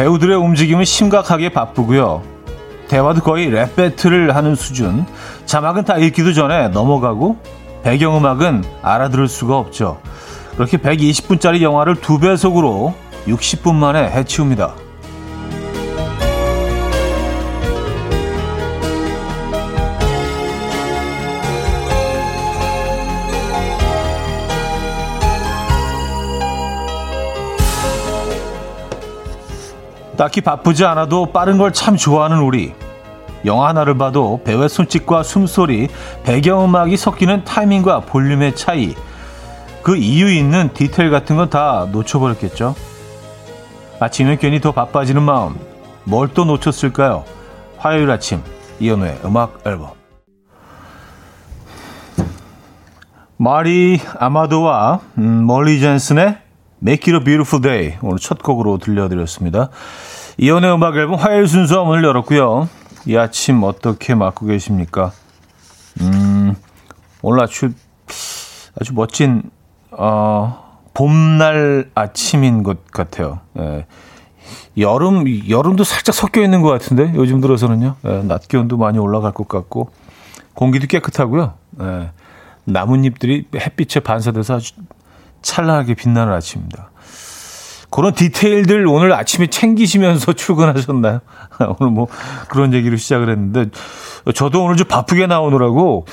배우들의 움직임은 심각하게 바쁘고요. 대화도 거의 랩 배틀을 하는 수준. 자막은 다 읽기도 전에 넘어가고 배경음악은 알아들을 수가 없죠. 그렇게 120분짜리 영화를 두 배속으로 60분 만에 해치웁니다. 딱히 바쁘지 않아도 빠른 걸 참 좋아하는 우리. 영화 하나를 봐도 배우의 손짓과 숨소리, 배경음악이 섞이는 타이밍과 볼륨의 차이, 그 이유 있는 디테일 같은 건 다 놓쳐버렸겠죠. 아침에 괜히 더 바빠지는 마음, 뭘 또 놓쳤을까요? 화요일 아침, 이연우의 음악 앨범. 마리 아마도와 음, 멀리 젠슨의 Make It a Beautiful Day 오늘 첫 곡으로 들려드렸습니다. 이연의 음악 앨범 화요일 순서 문을 열었고요. 이 아침 어떻게 맞고 계십니까? 음, 오늘 아주 아주 멋진 어, 봄날 아침인 것 같아요. 예. 여름 여름도 살짝 섞여 있는 것 같은데 요즘 들어서는요. 예, 낮 기온도 많이 올라갈 것 같고 공기도 깨끗하고요. 예. 나뭇잎들이 햇빛에 반사돼서 아주 찬란하게 빛나는 아침입니다. 그런 디테일들 오늘 아침에 챙기시면서 출근하셨나요? 오늘 뭐 그런 얘기로 시작을 했는데 저도 오늘 좀 바쁘게 나오느라고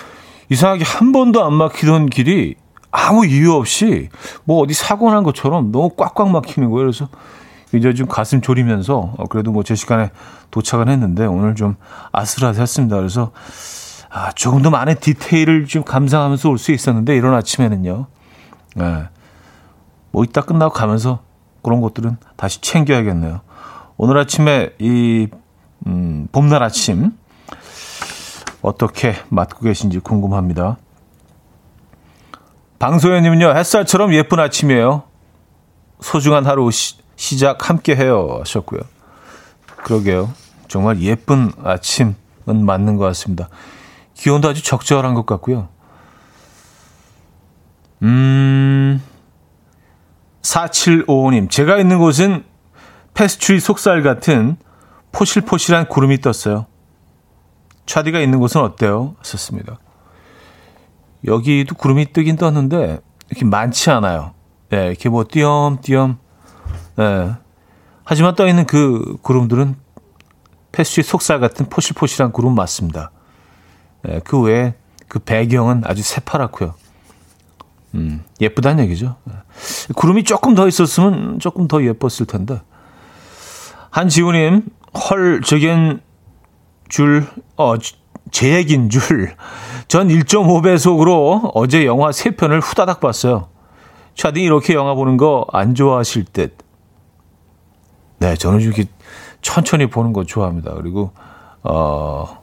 이상하게 한 번도 안 막히던 길이 아무 이유 없이 뭐 어디 사고 난 것처럼 너무 꽉꽉 막히는 거예요. 그래서 이제 좀 가슴 졸이면서 어, 그래도 뭐 제 시간에 도착은 했는데 오늘 좀 아슬아슬했습니다. 그래서 아, 조금 더 많은 디테일을 좀 감상하면서 올 수 있었는데 이런 아침에는요. 네. 뭐 이따 끝나고 가면서 그런 것들은 다시 챙겨야겠네요. 오늘 아침에 이 음, 봄날 아침 어떻게 맞고 계신지 궁금합니다. 방소연님은요 햇살처럼 예쁜 아침이에요. 소중한 하루 시, 시작 함께 해요 하셨고요. 그러게요. 정말 예쁜 아침은 맞는 것 같습니다. 기온도 아주 적절한 것 같고요. 음, 4755님, 제가 있는 곳은 패스트리 속살 같은 포실포실한 구름이 떴어요. 차디가 있는 곳은 어때요? 썼습니다. 여기도 구름이 뜨긴 떴는데, 이렇게 많지 않아요. 네, 이렇게 뭐 띄엄띄엄, 네. 하지만 떠있는 그 구름들은 패스트리 속살 같은 포실포실한 구름 맞습니다. 네, 그 외에 그 배경은 아주 새파랗고요. 음, 예쁘다는 얘기죠. 구름이 조금 더 있었으면 조금 더 예뻤을 텐데. 한지우님, 헐, 저겐 줄, 어, 제 얘긴 줄. 전 1.5배속으로 어제 영화 3편을 후다닥 봤어요. 차디 이렇게 영화 보는 거 안 좋아하실 듯. 네, 저는 이렇게 천천히 보는 거 좋아합니다. 그리고, 어,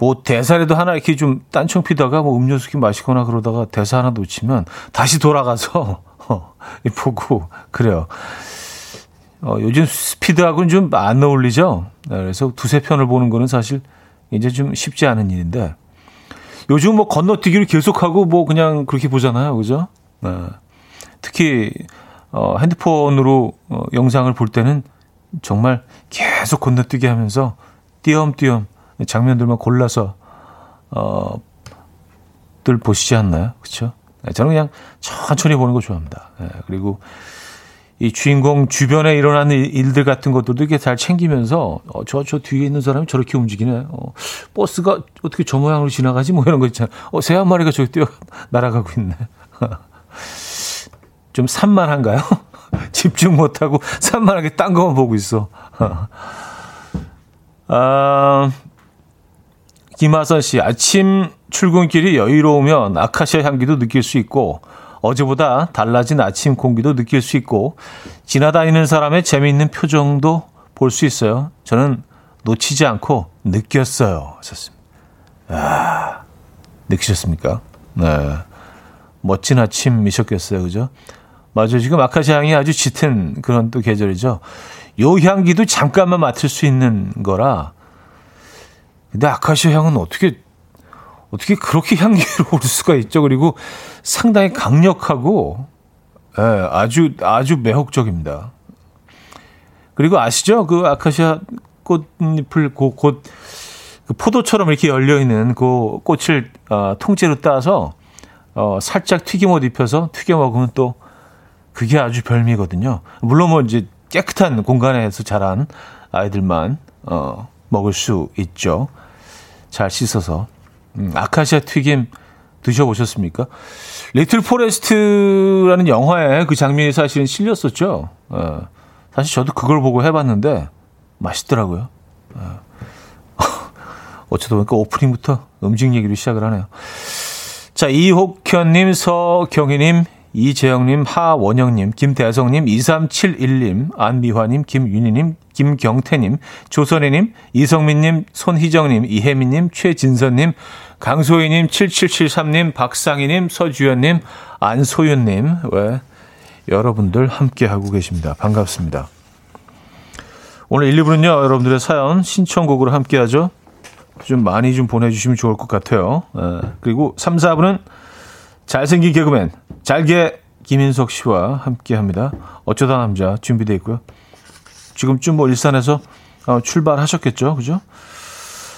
뭐 대사라도 하나 이렇게 좀 딴청 피다가 뭐 음료수 마시거나 그러다가 대사 하나 놓치면 다시 돌아가서 어, 보고 그래요. 어, 요즘 스피드하고는 좀 안 어울리죠. 네, 그래서 두세 편을 보는 거는 사실 이제 좀 쉽지 않은 일인데 요즘 뭐 건너뛰기를 계속하고 뭐 그냥 그렇게 보잖아요. 그죠? 네. 특히 어, 핸드폰으로 어, 영상을 볼 때는 정말 계속 건너뛰기 하면서 띄엄띄엄 장면들만 골라서 어, 들 보시지 않나요? 그렇죠? 저는 그냥 천천히 보는 거 좋아합니다. 네, 그리고 이 주인공 주변에 일어나는 일들 같은 것들도 이렇게 잘 챙기면서 어, 저, 저 뒤에 있는 사람이 저렇게 움직이네. 어, 버스가 어떻게 저 모양으로 지나가지? 뭐 이런 거 있잖아요. 어, 새 한 마리가 저기 뛰어 날아가고 있네. 좀 산만한가요? 집중 못하고 산만하게 딴 거만 보고 있어. 아, 김하선 씨, 아침 출근길이 여유로우면 아카시아 향기도 느낄 수 있고, 어제보다 달라진 아침 공기도 느낄 수 있고, 지나다니는 사람의 재미있는 표정도 볼 수 있어요. 저는 놓치지 않고 느꼈어요. 하셨습니다. 아, 느끼셨습니까? 네. 멋진 아침이셨겠어요. 그죠? 맞아요. 지금 아카시아 향이 아주 짙은 그런 또 계절이죠. 요 향기도 잠깐만 맡을 수 있는 거라, 근데 아카시아 향은 어떻게 어떻게 그렇게 향기로울 수가 있죠? 그리고 상당히 강력하고 예, 아주 아주 매혹적입니다. 그리고 아시죠? 그 아카시아 꽃잎을 곧, 곧, 그 포도처럼 이렇게 열려 있는 그 꽃을, 어, 통째로 따서, 어, 살짝 튀김옷 입혀서 튀겨 먹으면 또 그게 아주 별미거든요. 물론 뭐 이제 깨끗한 공간에서 자란 아이들만, 어, 먹을 수 있죠. 잘 씻어서. 음, 아카시아 튀김 드셔보셨습니까? 리틀 포레스트라는 영화에 그 장면이 사실은 실렸었죠. 어, 사실 저도 그걸 보고 해봤는데 맛있더라고요. 어. 어쩌다 보니까 오프닝부터 음식 얘기로 시작을 하네요. 자, 이옥현님, 서경희님, 이재영님, 하원영님, 김대성님, 2371님, 안미화님, 김윤희님, 김경태님, 조선혜님, 이성민님, 손희정님, 이혜민님, 최진선님, 강소희님, 7773님, 박상희님, 서주연님, 안소윤님, 왜 여러분들 함께하고 계십니다. 반갑습니다. 오늘 1, 2부는요, 여러분들의 사연, 신청곡으로 함께하죠. 좀 많이 좀 보내주시면 좋을 것 같아요. 에, 그리고 3, 4부는 잘생긴 개그맨, 잘게 김인석 씨와 함께 합니다. 어쩌다 남자 준비되어 있고요. 지금쯤 뭐 일산에서 어, 출발하셨겠죠. 그죠?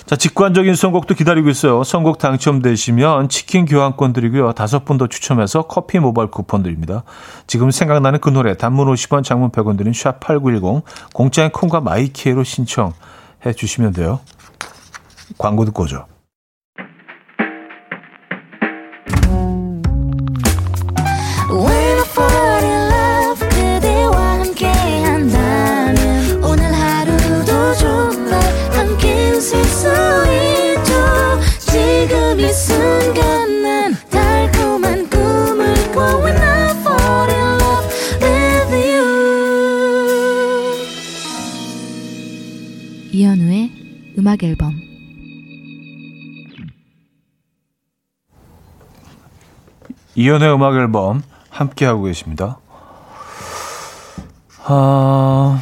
자, 직관적인 선곡도 기다리고 있어요. 선곡 당첨되시면 치킨 교환권 드리고요. 다섯 분 더 추첨해서 커피 모바일 쿠폰 드립니다. 지금 생각나는 그 노래 단문 50원, 장문 100원 드린 샵8910 공짜인 콩과 마이키에로 신청해 주시면 돼요. 광고 듣고 오죠. 음악 앨범 이연의 음악 앨범 함께 하고 계십니다. 아,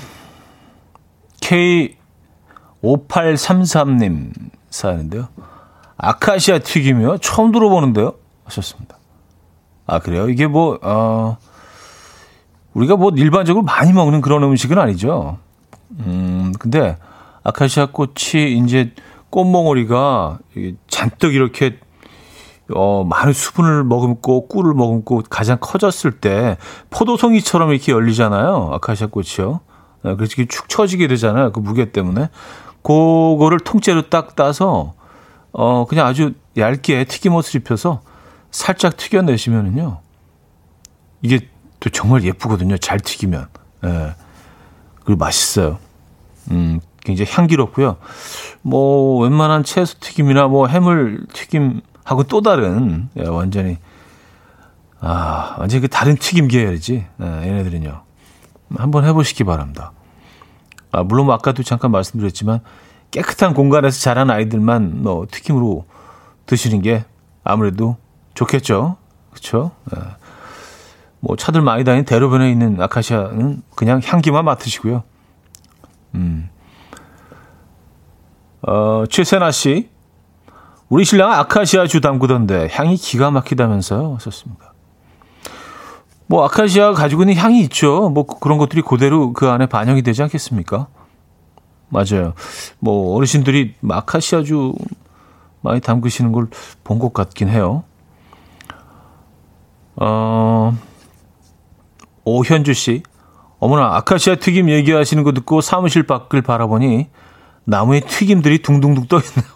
K5833님 사연인데요. 아카시아 튀김이요? 처음 들어보는데요? 하셨습니다. 아, 그래요? 이게 뭐, 어, 우리가 뭐 일반적으로 많이 먹는 그런 음식은 아니죠. 음, 근데 아카시아 꽃이 이제 꽃몽오리가 잔뜩 이렇게 어, 많은 수분을 머금고 꿀을 머금고 가장 커졌을 때 포도송이처럼 이렇게 열리잖아요. 아카시아 꽃이요. 네, 그래서 이렇게 축 처지게 되잖아요. 그 무게 때문에. 그거를 통째로 딱 따서 어, 그냥 아주 얇게 튀김옷을 입혀서 살짝 튀겨내시면은요. 이게 또 정말 예쁘거든요. 잘 튀기면. 예. 네. 그리고 맛있어요. 음, 굉장히 향기롭고요. 뭐, 웬만한 채소 튀김이나 뭐 해물 튀김 하고 또 다른 예, 완전히 아 완전히 그 다른 튀김 계열이지 예, 얘네들은요 한번 해보시기 바랍니다. 아, 물론 뭐 아까도 잠깐 말씀드렸지만 깨끗한 공간에서 자란 아이들만 뭐 튀김으로 드시는 게 아무래도 좋겠죠, 그렇죠? 예. 뭐 차들 많이 다니는 대로변에 있는 아카시아는 그냥 향기만 맡으시고요. 음. 어, 최세나 씨, 우리 신랑은 아카시아주 담그던데 향이 기가 막히다면서요. 썼습니다. 뭐 아카시아가 가지고 있는 향이 있죠. 뭐 그런 것들이 그대로 그 안에 반영이 되지 않겠습니까? 맞아요. 뭐 어르신들이 아카시아주 많이 담그시는 걸 본 것 같긴 해요. 어, 오현주 씨. 어머나 아카시아 튀김 얘기하시는 거 듣고 사무실 밖을 바라보니 나무에 튀김들이 둥둥둥 떠 있네요.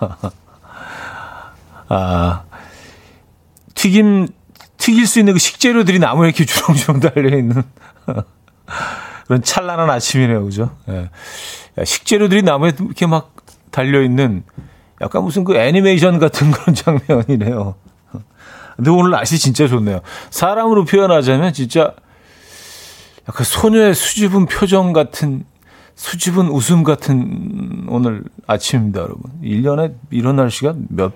아, 튀김, 튀길 수 있는 그 식재료들이 나무에 이렇게 주렁주렁 달려있는 그런 찬란한 아침이네요. 그죠? 예. 식재료들이 나무에 이렇게 막 달려있는 약간 무슨 그 애니메이션 같은 그런 장면이네요. 근데 오늘 날씨 진짜 좋네요. 사람으로 표현하자면 진짜 약간 소녀의 수줍은 표정 같은 수줍은 웃음 같은 오늘 아침입니다, 여러분. 1년에 이런 날씨가 몇,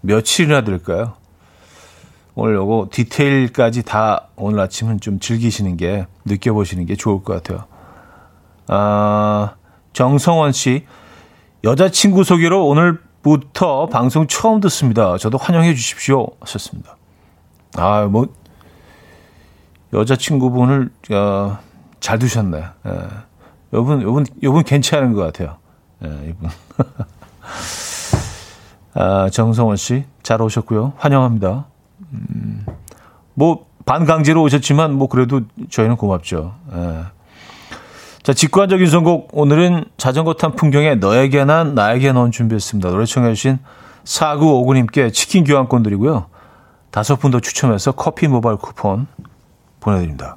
며칠이나 될까요? 오늘 요거 디테일까지 다 오늘 아침은 좀 즐기시는 게, 느껴보시는 게 좋을 것 같아요. 아, 정성원 씨, 여자친구 소개로 오늘부터 방송 처음 듣습니다. 저도 환영해 주십시오. 하셨습니다. 아, 뭐, 여자친구분을, 어, 잘 두셨네. 예. 여분, 여분, 여분 괜찮은 것 같아요. 예, 이분. 아, 정성원 씨, 잘 오셨고요. 환영합니다. 음, 뭐, 반강제로 오셨지만, 뭐, 그래도 저희는 고맙죠. 예. 자, 직관적인 선곡. 오늘은 자전거 탄 풍경에 너에게 난, 나에게 넌 준비했습니다. 노래 청해주신 4959님께 치킨 교환권 드리고요. 다섯 분 더 추첨해서 커피 모바일 쿠폰 보내드립니다.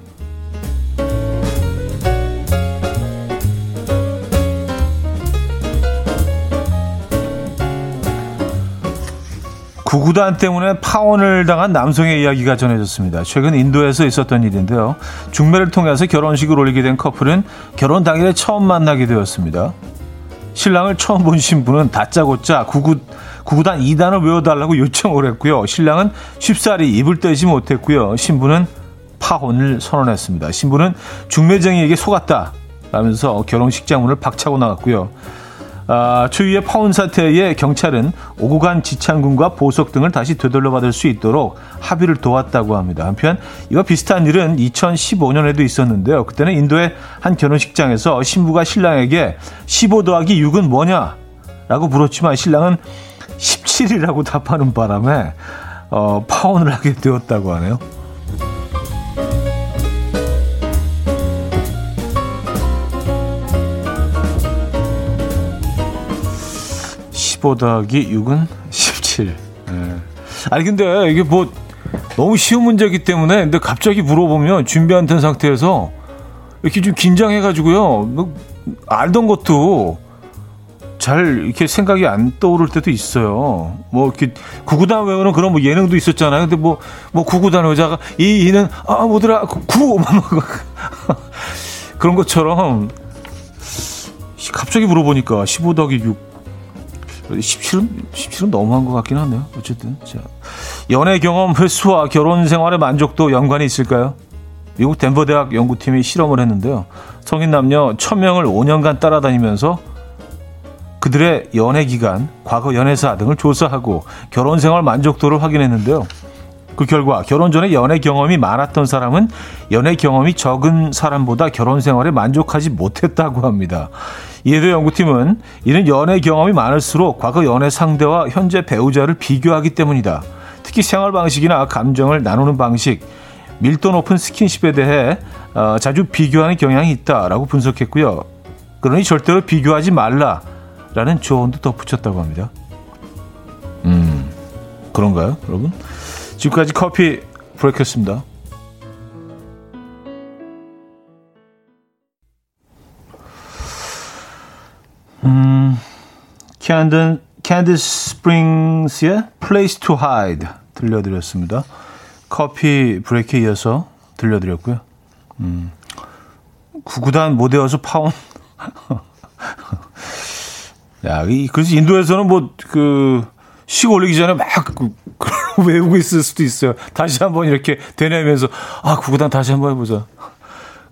구구단 때문에 파혼을 당한 남성의 이야기가 전해졌습니다. 최근 인도에서 있었던 일인데요. 중매를 통해서 결혼식을 올리게 된 커플은 결혼 당일에 처음 만나게 되었습니다. 신랑을 처음 본 신부는 다짜고짜 구구, 구구단 2단을 외워달라고 요청을 했고요. 신랑은 쉽사리 입을 떼지 못했고요. 신부는 파혼을 선언했습니다. 신부는 중매쟁이에게 속았다. 라면서 결혼식 장 문을 박차고 나갔고요. 아, 추위의 파운 사태에 경찰은 오구간 지창군과 보석 등을 다시 되돌려받을 수 있도록 합의를 도왔다고 합니다. 한편 이와 비슷한 일은 2015년에도 있었는데요. 그때는 인도의 한 결혼식장에서 신부가 신랑에게 15 더하기 6은 뭐냐? 라고 물었지만 신랑은 17이라고 답하는 바람에 어, 파혼을 하게 되었다고 하네요. 15 더하기 6은 17. 네. 아니 근데 이게 뭐 너무 쉬운 문제이기 때문에 근데 갑자기 물어보면 준비 안 된 상태에서 이렇게 좀 긴장해가지고요. 뭐 알던 것도 잘 이렇게 생각이 안 떠오를 때도 있어요. 뭐 이렇게 구구단 외우는 그런 뭐 예능도 있었잖아요. 근데 뭐뭐 구구단 여자가 이 이는 아 뭐더라 구 그런 것처럼 갑자기 물어보니까 15 더하기 6 17은 17은 너무한 것 같긴 하네요. 어쨌든 자 연애 경험 횟수와 결혼 생활의 만족도 연관이 있을까요? 미국 덴버 대학 연구팀이 실험을 했는데요. 성인 남녀 1000명을 5년간 따라다니면서 그들의 연애 기간, 과거 연애사 등을 조사하고 결혼 생활 만족도를 확인했는데요. 그 결과 결혼 전에 연애 경험이 많았던 사람은 연애 경험이 적은 사람보다 결혼 생활에 만족하지 못했다고 합니다. 이에도 연구팀은 이는 연애 경험이 많을수록 과거 연애 상대와 현재 배우자를 비교하기 때문이다. 특히 생활 방식이나 감정을 나누는 방식, 밀도 높은 스킨십에 대해 어, 자주 비교하는 경향이 있다라고 분석했고요. 그러니 절대로 비교하지 말라라는 조언도 덧붙였다고 합니다. 음, 그런가요, 여러분? 지금까지 커피 브레이크였습니다. 음, 캔든, 캔디스 스프링스의 Place to Hide 들려드렸습니다. 커피 브레이크에 이어서 들려드렸고요. 음, 구구단 못 외워서 파운. 야, 이, 그래서 인도에서는 뭐, 그, 식 올리기 전에 막, 그, 외우고 있을 수도 있어요. 다시 한번 이렇게 되뇌면서, 아, 구구단 다시 한번 해보자.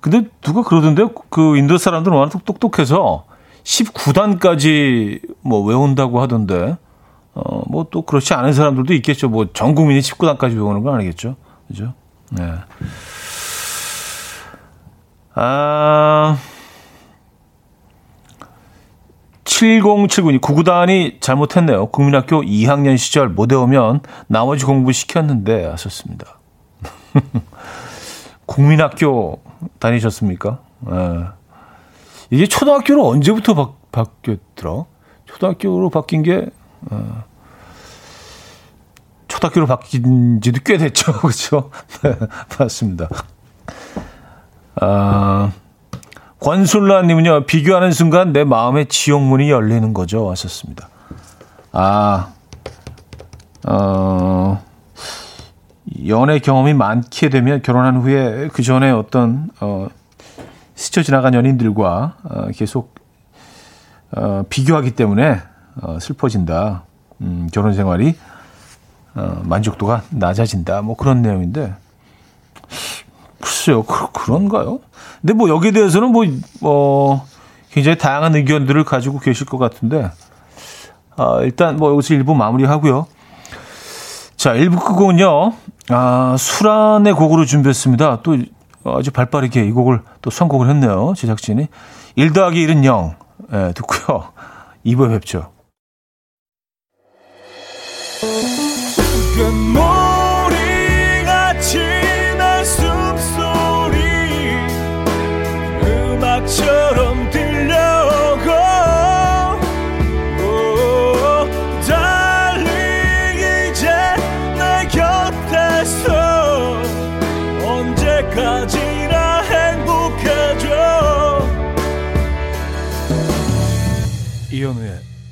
근데 누가 그러던데, 그 인도 사람들은 워낙 똑똑해서, 19단까지 뭐 외운다고 하던데, 어, 뭐 또 그렇지 않은 사람들도 있겠죠. 뭐 전 국민이 19단까지 외우는 건 아니겠죠. 그죠? 네. 아, 7079님, 구구단이 잘못했네요. 국민학교 2학년 시절 못 외우면 나머지 공부 시켰는데 하셨습니다. 국민학교 다니셨습니까? 네. 이게 초등학교로 언제부터 바, 바뀌었더라? 초등학교로 바뀐 게 어, 초등학교로 바뀐 지도 꽤 됐죠. 그렇죠? 네, 맞습니다. 아, 권순라님은요, 비교하는 순간 내 마음의 지옥문이 열리는 거죠. 하셨습니다. 아, 어, 연애 경험이 많게 되면 결혼한 후에 그 전에 어떤, 어, 스쳐 지나간 연인들과 어, 계속 어, 비교하기 때문에 어, 슬퍼진다. 음, 결혼 생활이 어, 만족도가 낮아진다. 뭐 그런 내용인데 글쎄요, 그, 그런가요? 근데 뭐 여기에 대해서는 뭐, 어, 굉장히 다양한 의견들을 가지고 계실 것 같은데, 아, 일단 뭐 여기서 1부 마무리하고요. 자, 1부 끝곡은요, 아, 수란의 곡으로 준비했습니다. 또 아주 발빠르게 이 곡을 또 선곡을 했네요. 제작진이. 1 더하기 1은 0. 예, 듣고요. 2부에 뵙죠.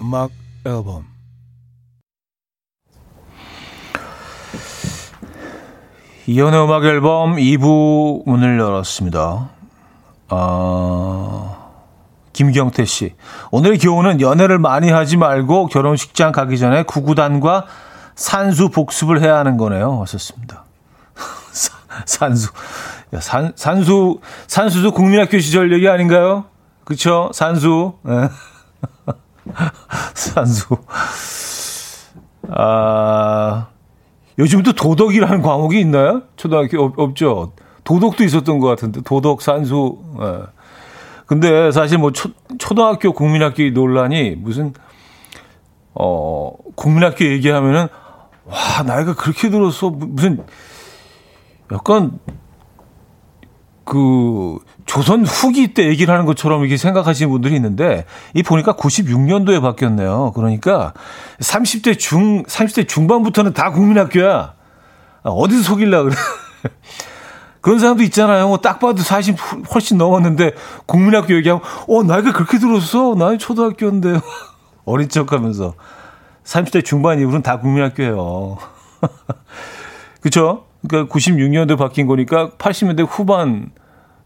음악 앨범 이현우의 음악 앨범 2부 문을 열었습니다. 어... 김경태 씨. 오늘의 교훈은 연애를 많이 하지 말고 결혼식장 가기 전에 구구단과 산수 복습을 해야 하는 거네요. 왔었습니다. 산수. 야, 산, 산수, 산수도 국민학교 시절 얘기 아닌가요? 그쵸? 산수. 네. 산수. 아, 요즘도 도덕이라는 과목이 있나요? 초등학교 없, 없죠. 도덕도 있었던 것 같은데 도덕 산수. 예. 근데 사실 뭐 초, 초등학교 국민학교 논란이 무슨 어 국민학교 얘기하면은 와 나이가 그렇게 들어서 무슨 약간 그 조선 후기 때 얘기를 하는 것처럼 이렇게 생각하시는 분들이 있는데 이 보니까 96년도에 바뀌었네요. 그러니까 30대 중 30대 중반부터는 다 국민학교야. 아, 어디서 속일라 그래. 그런 사람도 있잖아요. 뭐 딱 봐도 40 훨씬 넘었는데 국민학교 얘기하면 어 나이가 그렇게 들었어. 나이 초등학교인데 어린 척하면서 30대 중반 이후로는 다 국민학교예요. 그렇죠? 그러니까 96년도에 바뀐 거니까 80년대 후반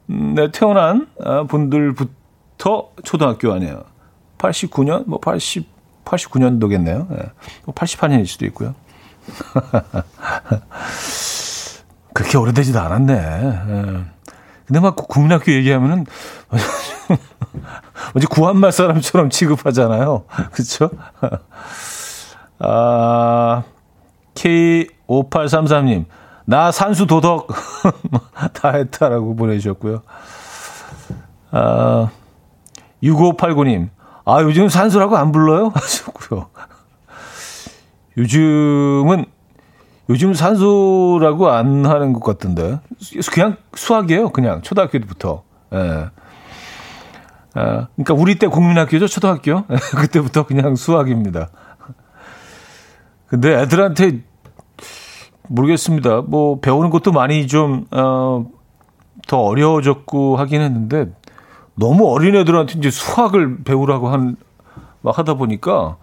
네, 태어난 아, 분들부터 초등학교 아니에요. 89년, 뭐 80, 89년도겠네요. 네. 88년일 수도 있고요. 그렇게 오래되지도 않았네. 네. 근데 막 국민학교 얘기하면은 어제 구한말 사람처럼 취급하잖아요. 그렇죠? 아, K5833님. 나 산수 도덕 다 했다라고 보내주셨고요. 아, 6589님. 아, 요즘 산수라고 안 불러요? 하셨고요. 요즘은, 요즘 산수라고 안 하는 것 같은데. 그냥 수학이에요. 그냥 초등학교 때부터. 예. 아, 그러니까 우리 때 국민학교죠. 초등학교. 그때부터 그냥 수학입니다. 근데 애들한테 모르겠습니다. 뭐 배우는 것도 많이 좀 어, 더 어려워졌고 하긴 했는데 너무 어린 애들한테 이제 수학을 배우라고 한 막 하다 보니까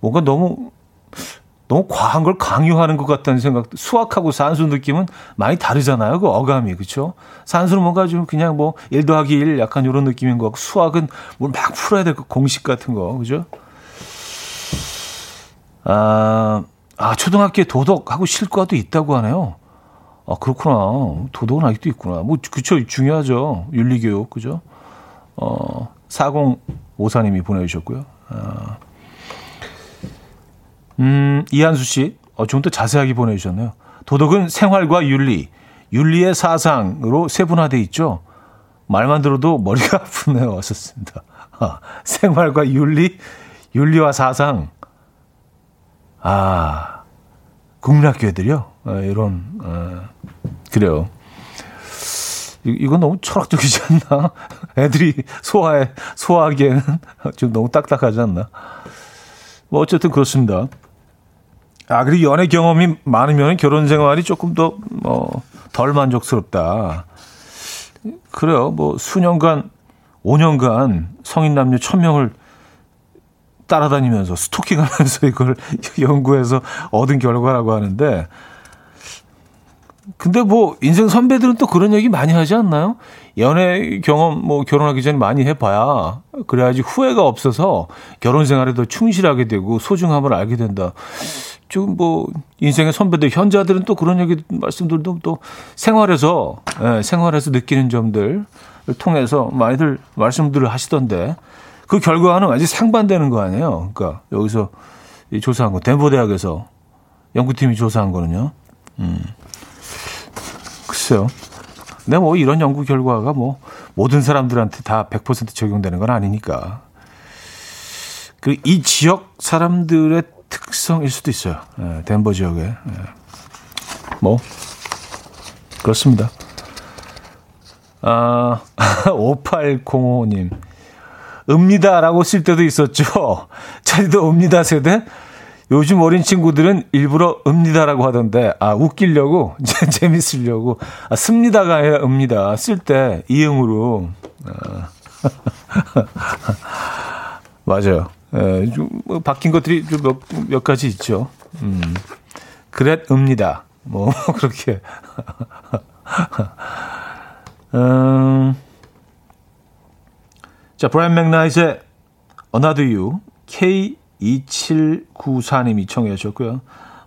뭔가 너무 너무 과한 걸 강요하는 것 같다는 생각. 수학하고 산수 느낌은 많이 다르잖아요. 그 어감이 그렇죠. 산수는 뭔가 좀 그냥 뭐1 더하기 1 약간 이런 느낌인 거 같고 수학은 뭘 막 풀어야 될 그 공식 같은 거 그죠? 아 아, 초등학교에 도덕하고 실과도 있다고 하네요. 아, 그렇구나. 도덕은 아직도 있구나. 뭐, 그쵸. 중요하죠. 윤리교육. 그죠? 어, 4054님이 보내주셨고요. 아, 음, 이한수 씨. 어, 좀 더 자세하게 보내주셨네요. 도덕은 생활과 윤리, 윤리의 사상으로 세분화돼 있죠. 말만 들어도 머리가 아프네요. 왔었습니다. 아, 생활과 윤리, 윤리와 사상. 아, 국민학교 애들이요? 아, 이런, 아, 그래요. 이, 이건 너무 철학적이지 않나? 애들이 소화해, 소화하기에는 좀 너무 딱딱하지 않나? 뭐, 어쨌든 그렇습니다. 아, 그리고 연애 경험이 많으면 결혼 생활이 조금 더, 뭐, 덜 만족스럽다. 그래요. 뭐, 수년간, 5년간 성인 남녀 1000명을 따라다니면서 스토킹하면서 이걸 연구해서 얻은 결과라고 하는데 근데 뭐 인생 선배들은 또 그런 얘기 많이 하지 않나요? 연애 경험 뭐 결혼하기 전에 많이 해봐야 그래야지 후회가 없어서 결혼 생활에 더 충실하게 되고 소중함을 알게 된다. 지금 뭐 인생의 선배들 현자들은 또 그런 얘기 말씀들도 또 생활에서 예, 생활에서 느끼는 점들을 통해서 많이들 말씀들을 하시던데 그 결과는 아직 상반되는 거 아니에요. 그러니까 여기서 이 조사한 거 덴버 대학에서 연구팀이 조사한 거는요. 음. 글쎄요. 근데 뭐 이런 연구 결과가 뭐 모든 사람들한테 다 100% 적용되는 건 아니니까. 그 이 지역 사람들의 특성일 수도 있어요. 예, 덴버 지역에. 예. 뭐 그렇습니다. 아, 5805님. 읍니다라고 쓸 때도 있었죠. 자리도 읍니다 세대? 요즘 어린 친구들은 일부러 읍니다라고 하던데, 아, 웃기려고, 재밌으려고, 아, 습니다가 아니라 읍니다. 쓸 때, 이응으로. 아. 맞아요. 예, 좀, 뭐, 바뀐 것들이 좀 몇, 몇 가지 있죠. 음. 그랬 읍니다. 뭐, 그렇게. 음. 자, 브라이언 맥나이트의 Another You, K2794님이 청해 주셨고요.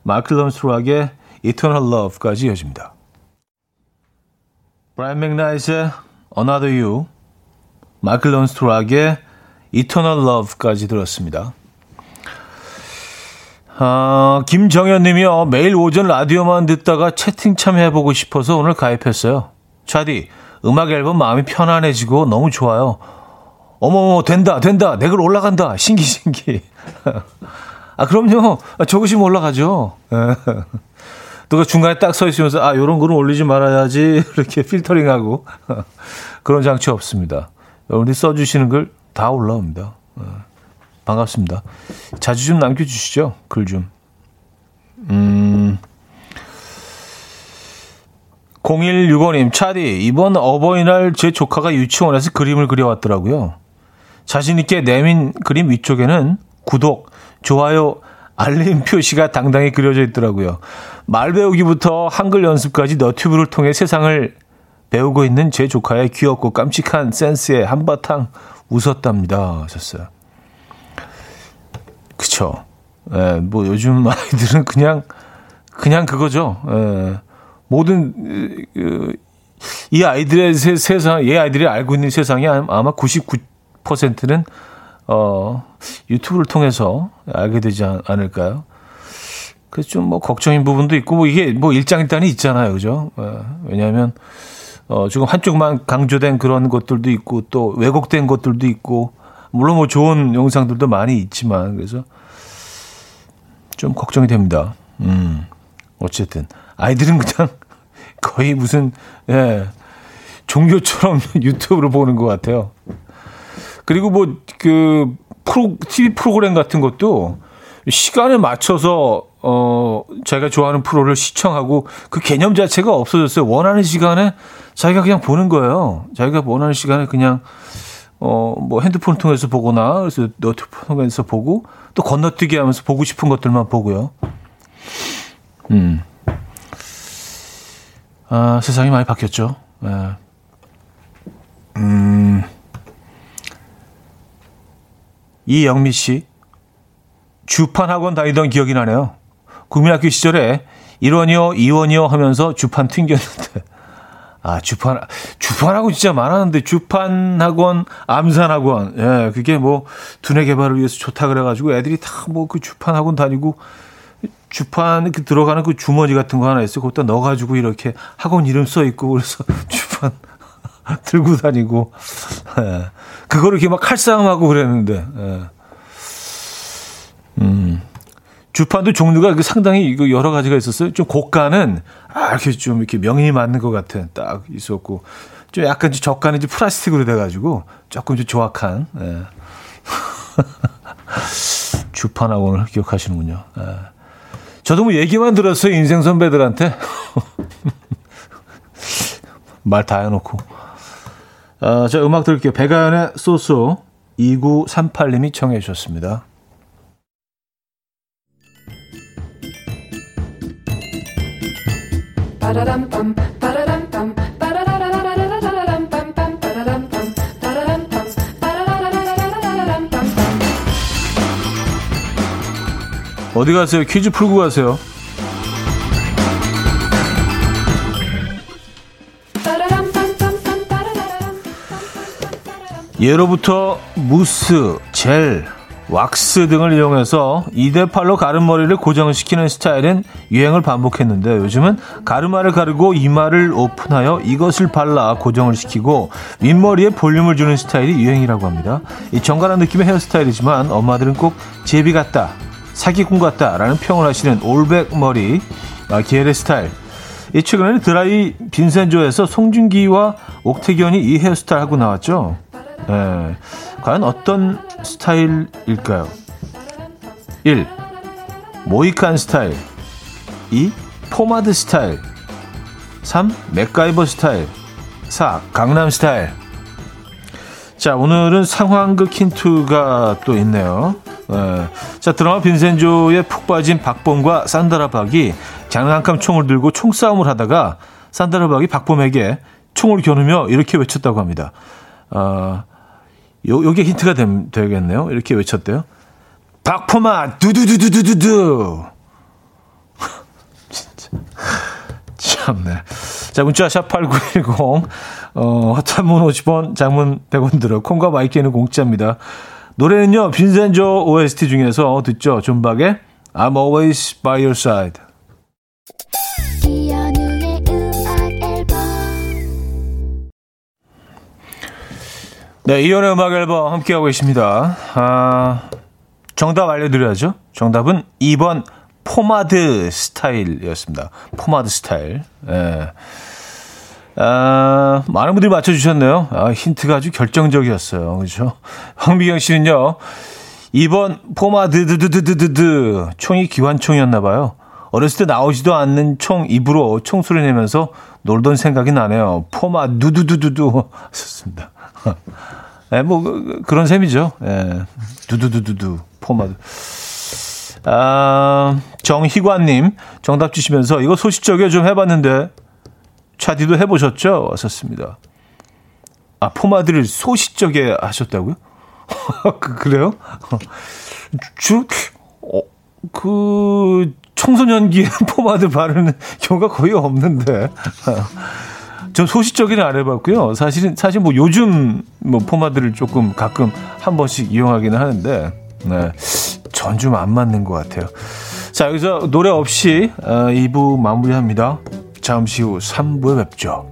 Michael Learns To Rock의 Eternal Love까지 이어집니다. 브라이언 맥나이트의 Another You, 마클 런스트락의 Eternal Love까지 들었습니다. 아, 김정현 님이요. 매일 오전 라디오만 듣다가 채팅 참여해보고 싶어서 오늘 가입했어요. 차디, 음악 앨범 마음이 편안해지고 너무 좋아요. 어머, 된다, 된다. 내 글 올라간다. 신기, 신기. 아, 그럼요. 아, 적으시면 올라가죠. 누가 중간에 딱 서 있으면서, 아, 요런 글은 올리지 말아야지. 이렇게 필터링하고. 그런 장치 없습니다. 여러분들이 써주시는 글 다 올라옵니다. 반갑습니다. 자주 좀 남겨주시죠. 글 좀. 음. 0165님, 차디, 이번 어버이날 제 조카가 유치원에서 그림을 그려왔더라고요. 자신있게 내민 그림 위쪽에는 구독, 좋아요, 알림 표시가 당당히 그려져 있더라고요. 말 배우기부터 한글 연습까지 너튜브를 통해 세상을 배우고 있는 제 조카의 귀엽고 깜찍한 센스에 한바탕 웃었답니다. 하셨어요. 그쵸. 예, 뭐 요즘 아이들은 그냥, 그냥 그거죠. 예. 모든, 그, 이 아이들의 세, 세상, 이 아이들이 알고 있는 세상이 아마 99, 퍼센트는 어, 유튜브를 통해서 알게 되지 않을까요? 그래서 좀뭐 걱정인 부분도 있고, 뭐 이게 뭐 일장일단이 있잖아요. 그죠? 어, 왜냐하면, 어, 지금 한쪽만 강조된 그런 것들도 있고, 또 왜곡된 것들도 있고, 물론 뭐 좋은 영상들도 많이 있지만, 그래서 좀 걱정이 됩니다. 음, 어쨌든. 아이들은 그냥 거의 무슨, 예, 종교처럼 유튜브를 보는 것 같아요. 그리고 뭐 그 프로 TV 프로그램 같은 것도 시간을 맞춰서 어 자기가 좋아하는 프로를 시청하고 그 개념 자체가 없어졌어요. 원하는 시간에 자기가 그냥 보는 거예요. 자기가 원하는 시간에 그냥 어 뭐 핸드폰 통해서 보거나 그래서 노트북 통해서 보고 또 건너뛰기 하면서 보고 싶은 것들만 보고요. 음. 아, 세상이 많이 바뀌었죠. 네. 음. 이영미 씨, 주판 학원 다니던 기억이 나네요. 국민학교 시절에 1원이요, 2원이요 하면서 주판 튕겼는데. 아, 주판, 주판하고 진짜 많았는데, 주판학원, 암산학원. 예, 그게 뭐, 두뇌 개발을 위해서 좋다 그래가지고 애들이 다 뭐 그 주판학원 다니고, 주판 그 들어가는 그 주머니 같은 거 하나 있어요. 그것다 넣어가지고 이렇게 학원 이름 써 있고, 그래서 주판 들고 다니고. 예. 그거를 이렇게 막 칼싸움하고 그랬는데. 예. 음. 주판도 종류가 상당히 여러 가지가 있었어요. 좀 고가는 아, 이렇게 좀 이렇게 명이 맞는 것 같은 딱 있었고 좀 약간 저가는 이제 플라스틱으로 돼가지고 조금 좀 조악한 예. 주판하고는 기억하시는군요. 예. 저도 뭐 얘기만 들었어요 인생 선배들한테 말 다 해놓고. 어, 자, 음악 들을게요. 배가연의 소소 2938님이 청해 주셨습니다. 어디 가세요? 퀴즈 풀고 가세요. 예로부터 무스, 젤, 왁스 등을 이용해서 2대8로 가르마 머리를 고정시키는 스타일은 유행을 반복했는데 요즘은 가르마를 가르고 이마를 오픈하여 이것을 발라 고정을 시키고 윗머리에 볼륨을 주는 스타일이 유행이라고 합니다. 이 정갈한 느낌의 헤어스타일이지만 엄마들은 꼭 제비 같다, 사기꾼 같다 라는 평을 하시는 올백 머리, 아, 기엘의 스타일. 이 최근에는 드라마 빈센조에서 송중기와 옥택연이 이 헤어스타일 하고 나왔죠. 네. 과연 어떤 스타일일까요? 1. 모히칸 스타일 2. 포마드 스타일 3. 맥가이버 스타일 4. 강남 스타일 자 오늘은 상황극 힌트가 또 있네요 네. 자 드라마 빈센조에 푹 빠진 박봄과 산다라 박이 장난감 총을 들고 총싸움을 하다가 산다라 박이 박봄에게 총을 겨누며 이렇게 외쳤다고 합니다 어, 요, 요게 힌트가 됨, 되겠네요. 이렇게 외쳤대요. 박포마, 두두두두두두. 진짜. 참네. 자, 문자 샵8910. 어, 단문 50원, 장문 100원 들어. 콩과 마이케이는 공짜입니다. 노래는요, 빈센조 OST 중에서 듣죠. 존박의 I'm always by your side. 네, 이현우의 음악 앨범 함께하고 계십니다. 아, 정답 알려드려야죠. 정답은 2번 포마드 스타일이었습니다. 포마드 스타일. 예. 아, 많은 분들이 맞춰주셨네요. 아, 힌트가 아주 결정적이었어요. 그죠? 황미경 씨는요, 2번 포마드드드드드드 총이 기관총이었나봐요. 어렸을 때 나오지도 않는 총 입으로 총소리 내면서 놀던 생각이 나네요. 포마 누두두두두 하셨습니다. 예, 뭐 그, 그, 그런 셈이죠. 예. 두두두두두 포마드. 아, 정희관님 정답 주시면서 이거 소시적에 좀 해봤는데 차디도 해보셨죠? 왔었습니다. 아 포마드를 소시적에 하셨다고요? 그, 그래요? 주, 어, 그 청소년기에 포마드 바르는 경우가 거의 없는데. 전 소시적에는 안 해봤고요. 사실은 사실 뭐 요즘 뭐 포마드를 조금 가끔 한 번씩 이용하기는 하는데 네, 전 좀 안 맞는 것 같아요. 자 여기서 노래 없이 어, 2부 마무리합니다. 잠시 후 3부에 뵙죠.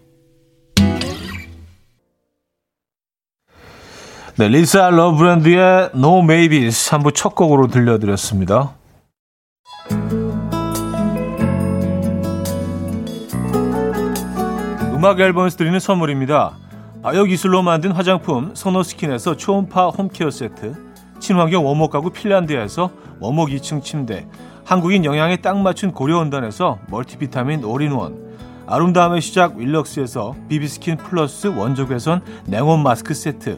네, 리사 러브랜드의 No Maybes 3부 첫 곡으로 들려드렸습니다. 음악 앨범에서 드리는 선물입니다. 아역 기술로 만든 화장품 소노스킨에서 초음파 home care 세트 친환경 원목 가구 핀란드에서 원목 2층 침대 한국인 영양에 딱 맞춘 고려은단에서 멀티비타민 올인원 아름다움의 시작 윌럭스에서 비비스킨 플러스 원적외선 냉온 마스크 세트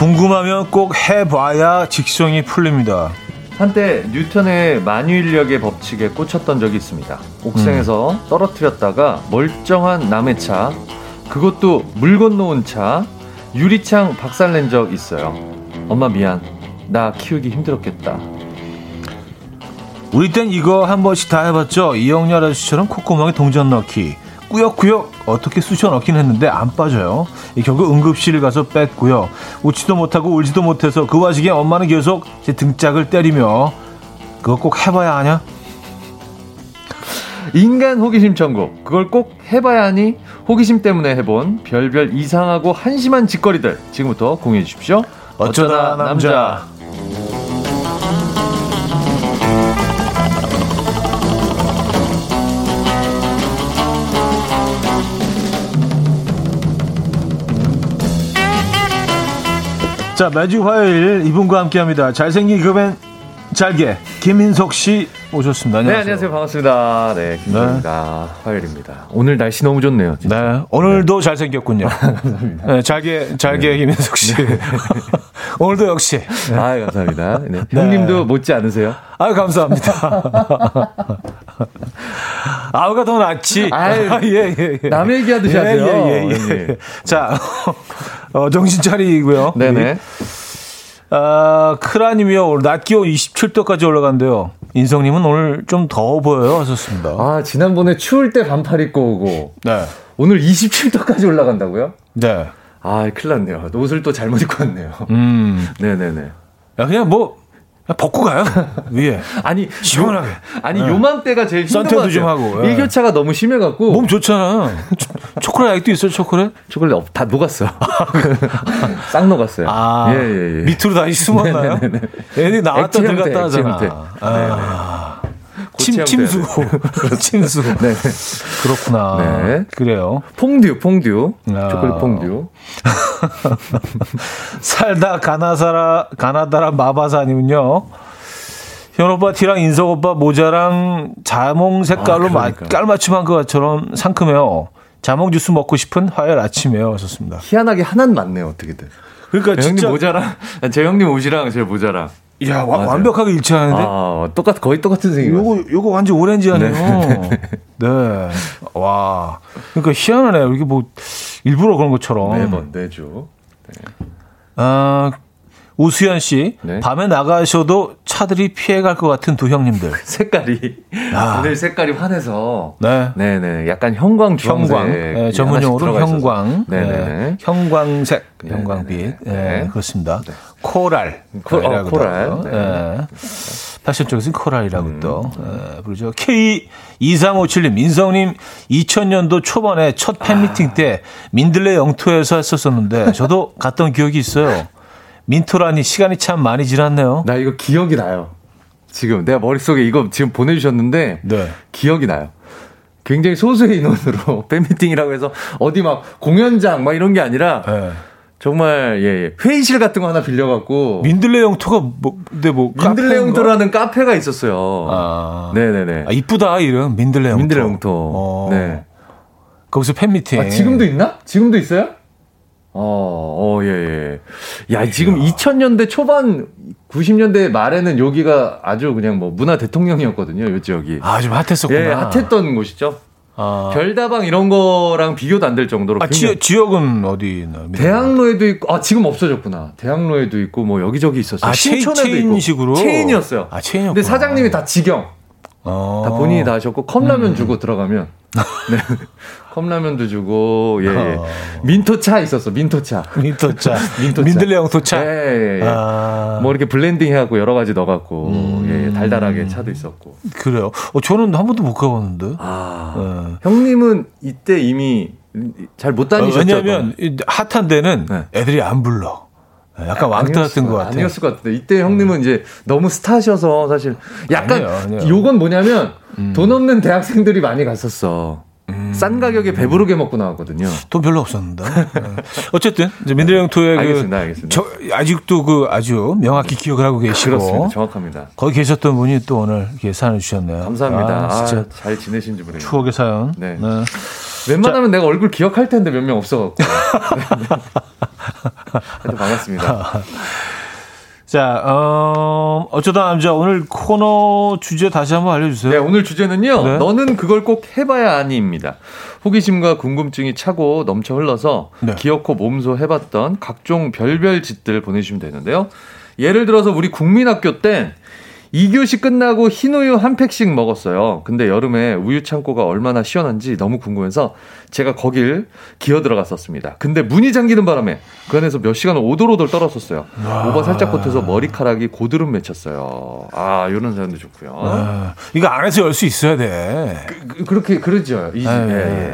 궁금하면 꼭 해봐야 직성이 풀립니다. 한때 뉴턴의 만유인력의 법칙에 꽂혔던 적이 있습니다. 옥상에서 음. 떨어뜨렸다가 멀쩡한 남의 차, 그것도 물 건너온 차, 유리창 박살낸 적 있어요. 엄마 미안. 나 키우기 힘들었겠다. 우리 땐 이거 한 번씩 다 해봤죠. 이영렬 아저씨처럼 콧구멍에 동전 넣기. 꾸역꾸역 어떻게 쑤셔 넣긴 했는데 안 빠져요. 결국 응급실 가서 뺐고요. 웃지도 못하고 울지도 못해서 그 와중에 엄마는 계속 제 등짝을 때리며 그거 꼭 해봐야 하냐? 인간 호기심 천국 그걸 꼭 해봐야 하니 호기심 때문에 해본 별별 이상하고 한심한 짓거리들 지금부터 공유해 주십시오. 어쩌다, 어쩌다 남자. 남자. 자, 매주 화요일 이분과 함께 합니다. 잘생긴 급엔 잘게 김민석 씨 오셨습니다. 안녕하세요. 네, 안녕하세요. 반갑습니다. 네, 김민석입니다. 네. 화요일입니다. 오늘 날씨 너무 좋네요. 진짜. 네, 오늘도 네. 잘생겼군요. 감사합니다. 네, 잘게, 잘게 네. 김민석 씨. 네. 오늘도 역시. 아, 감사합니다. 네. 네. 형님도 못지 않으세요? 아, 감사합니다. 아우가 더 낫지. 아유, 아, 예, 예, 예. 남 얘기하듯이 예, 하세요. 예, 예, 예. 자, 어, 정신 차리고요. 네네. 아, 크라님이요. 오늘 낮 기온 27도까지 올라간대요. 인성님은 오늘 좀 더워 보여요. 하셨습니다. 아, 지난번에 추울 때 반팔 입고 오고. 네. 오늘 27도까지 올라간다고요? 네. 아, 큰일 났네요. 옷을 또 잘못 입고 왔네요. 음. 네네네. 야, 그냥 뭐, 벗고 가요? 위에. 아니 시원하게. 아니 네. 요맘때가 제일 힘든 것 같아요. 좀 하고 네. 일교차가 너무 심해갖고. 몸 좋잖아. 초콜릿 아직도 있어요 초콜릿? 초콜릿 다 녹았어요? 싹 녹았어요. 아, 예, 예, 예. 밑으로 다시 숨었나요? 애들이 나왔다 들어갔다 하잖아. 아. 침, 침수. 침수. 네. 그렇구나. 네. 그래요. 퐁듀, 퐁듀. 아. 초콜릿 퐁듀. 살다 가나사라, 가나다라 마바사님은요. 현 오빠 티랑 인석 오빠 모자랑 자몽 색깔로 아, 마, 깔맞춤한 것처럼 상큼해요. 자몽 주스 먹고 싶은 화요일 아침에요. 하셨습니다. 희한하게 하나는 맞네요, 어떻게든. 그러니까 진짜 형님 모자랑 제 형님 옷이랑 제 모자랑 야 와, 완벽하게 일치하는데. 아, 똑같 거의 똑같은 색이. 요거 요거 완전 오렌지 아니에요. 네. 네. 와. 그러니까 희한하네요. 이게 뭐 일부러 그런 것처럼. 매번 내죠. 네. 아 우수연 씨, 네? 밤에 나가셔도 차들이 피해갈 것 같은 두 형님들. 색깔이 아. 오늘 색깔이 환해서. 네, 네 네, 약간 형광. 형광, 네, 전문용어로 형광. 네, 네, 형광색, 형광빛. 네, 그렇습니다. 네. 코랄. 코, 어, 코랄. 네. 네. 패션 쪽에서는 코랄이라고 음. 또 네, 부르죠. K2357님, 민성님 2000년도 초반에 첫 팬미팅 아. 때 민들레 영토에서 했었었는데 저도 갔던 기억이 있어요. 민토라니 시간이 참 많이 지났네요. 나 이거 기억이 나요. 지금 내가 머릿속에 이거 지금 보내주셨는데 네. 기억이 나요. 굉장히 소수의 인원으로 팬미팅이라고 해서 어디 막 공연장 막 이런 게 아니라 네. 정말 예, 예, 회의실 같은 거 하나 빌려갖고 민들레 영토가 뭐 근데 뭐 민들레 영토라는 카페가 있었어요. 아, 네네네. 아, 이쁘다 이름 민들레 영토. 민들레 영토. 어. 네. 거기서 팬미팅. 아, 지금도 있나? 지금도 있어요? 어, 어, 예, 예. 야, 지금 2000년대 초반, 90년대 말에는 여기가 아주 그냥 뭐 문화 대통령이었거든요, 요 지역이. 아, 좀 핫했었구나. 예, 핫했던 곳이죠. 아. 별다방 이런 거랑 비교도 안 될 정도로. 아, 지, 지역은 어디 있나? 대학로에도 있고, 아, 지금 없어졌구나. 대학로에도 있고, 뭐 여기저기 있었어요. 아, 신촌에도 체인, 식으로 체인이었어요. 아, 체인이었 근데 사장님이 다 직영. 어. 다 본인이 다 하셨고 컵라면 음. 주고 들어가면 네. 컵라면도 주고 예, 예. 어. 민토차 있었어 민토차 민토차 민토차 민들레 토차 예, 예, 예. 아. 뭐 이렇게 blending 해갖고 여러 가지 넣어갖고 음. 예, 예, 달달하게 차도 있었고 그래요 어, 저는 한 번도 못 가봤는데 아 네. 형님은 이때 이미 잘 못 다니셨죠 어, 왜냐하면 핫한 데는 네. 애들이 안 불러 약간 왕따 같은 것 같아요. 아니었을 것 같은데 이때 형님은 음. 이제 너무 스타셔서 사실 약간 아니에요, 아니에요. 요건 뭐냐면 음. 돈 없는 대학생들이 많이 갔었어. 음. 싼 가격에 배부르게 먹고 나왔거든요. 돈 별로 없었는데. 네. 어쨌든 이제 민들레 형토의 그 알겠습니다, 알겠습니다. 저, 아직도 그 아주 명확히 기억을 하고 계시고 그렇습니다. 정확합니다. 거기 계셨던 분이 또 오늘 이렇게 사연을 주셨네요. 감사합니다. 아, 진짜 아, 잘 지내신지 모르겠네요. 추억의 사연. 네. 네. 웬만하면 자, 내가 얼굴 기억할 텐데 몇 명 없어갖고. 하여튼 반갑습니다. 자, 어, 어쩌다 남자 오늘 코너 주제 다시 한번 알려주세요. 네, 오늘 주제는요. 네. 너는 그걸 꼭 해봐야 아니입니다. 호기심과 궁금증이 차고 넘쳐 흘러서 네. 기어코 몸소 해봤던 각종 별별 짓들 보내주시면 되는데요. 예를 들어서 우리 국민학교 때 2교시 끝나고 흰우유 한 팩씩 먹었어요. 근데 여름에 우유 창고가 얼마나 시원한지 너무 궁금해서 제가 거길 기어 들어갔었습니다. 근데 문이 잠기는 바람에 그 안에서 몇 시간을 오돌오돌 떨었었어요. 와. 오버 살짝 붙어서 머리카락이 고드름 맺혔어요. 아, 이런 사연도 좋고요. 아, 이거 안에서 열 수 있어야 돼. 그, 그 렇게 그러죠. 이, 예, 예.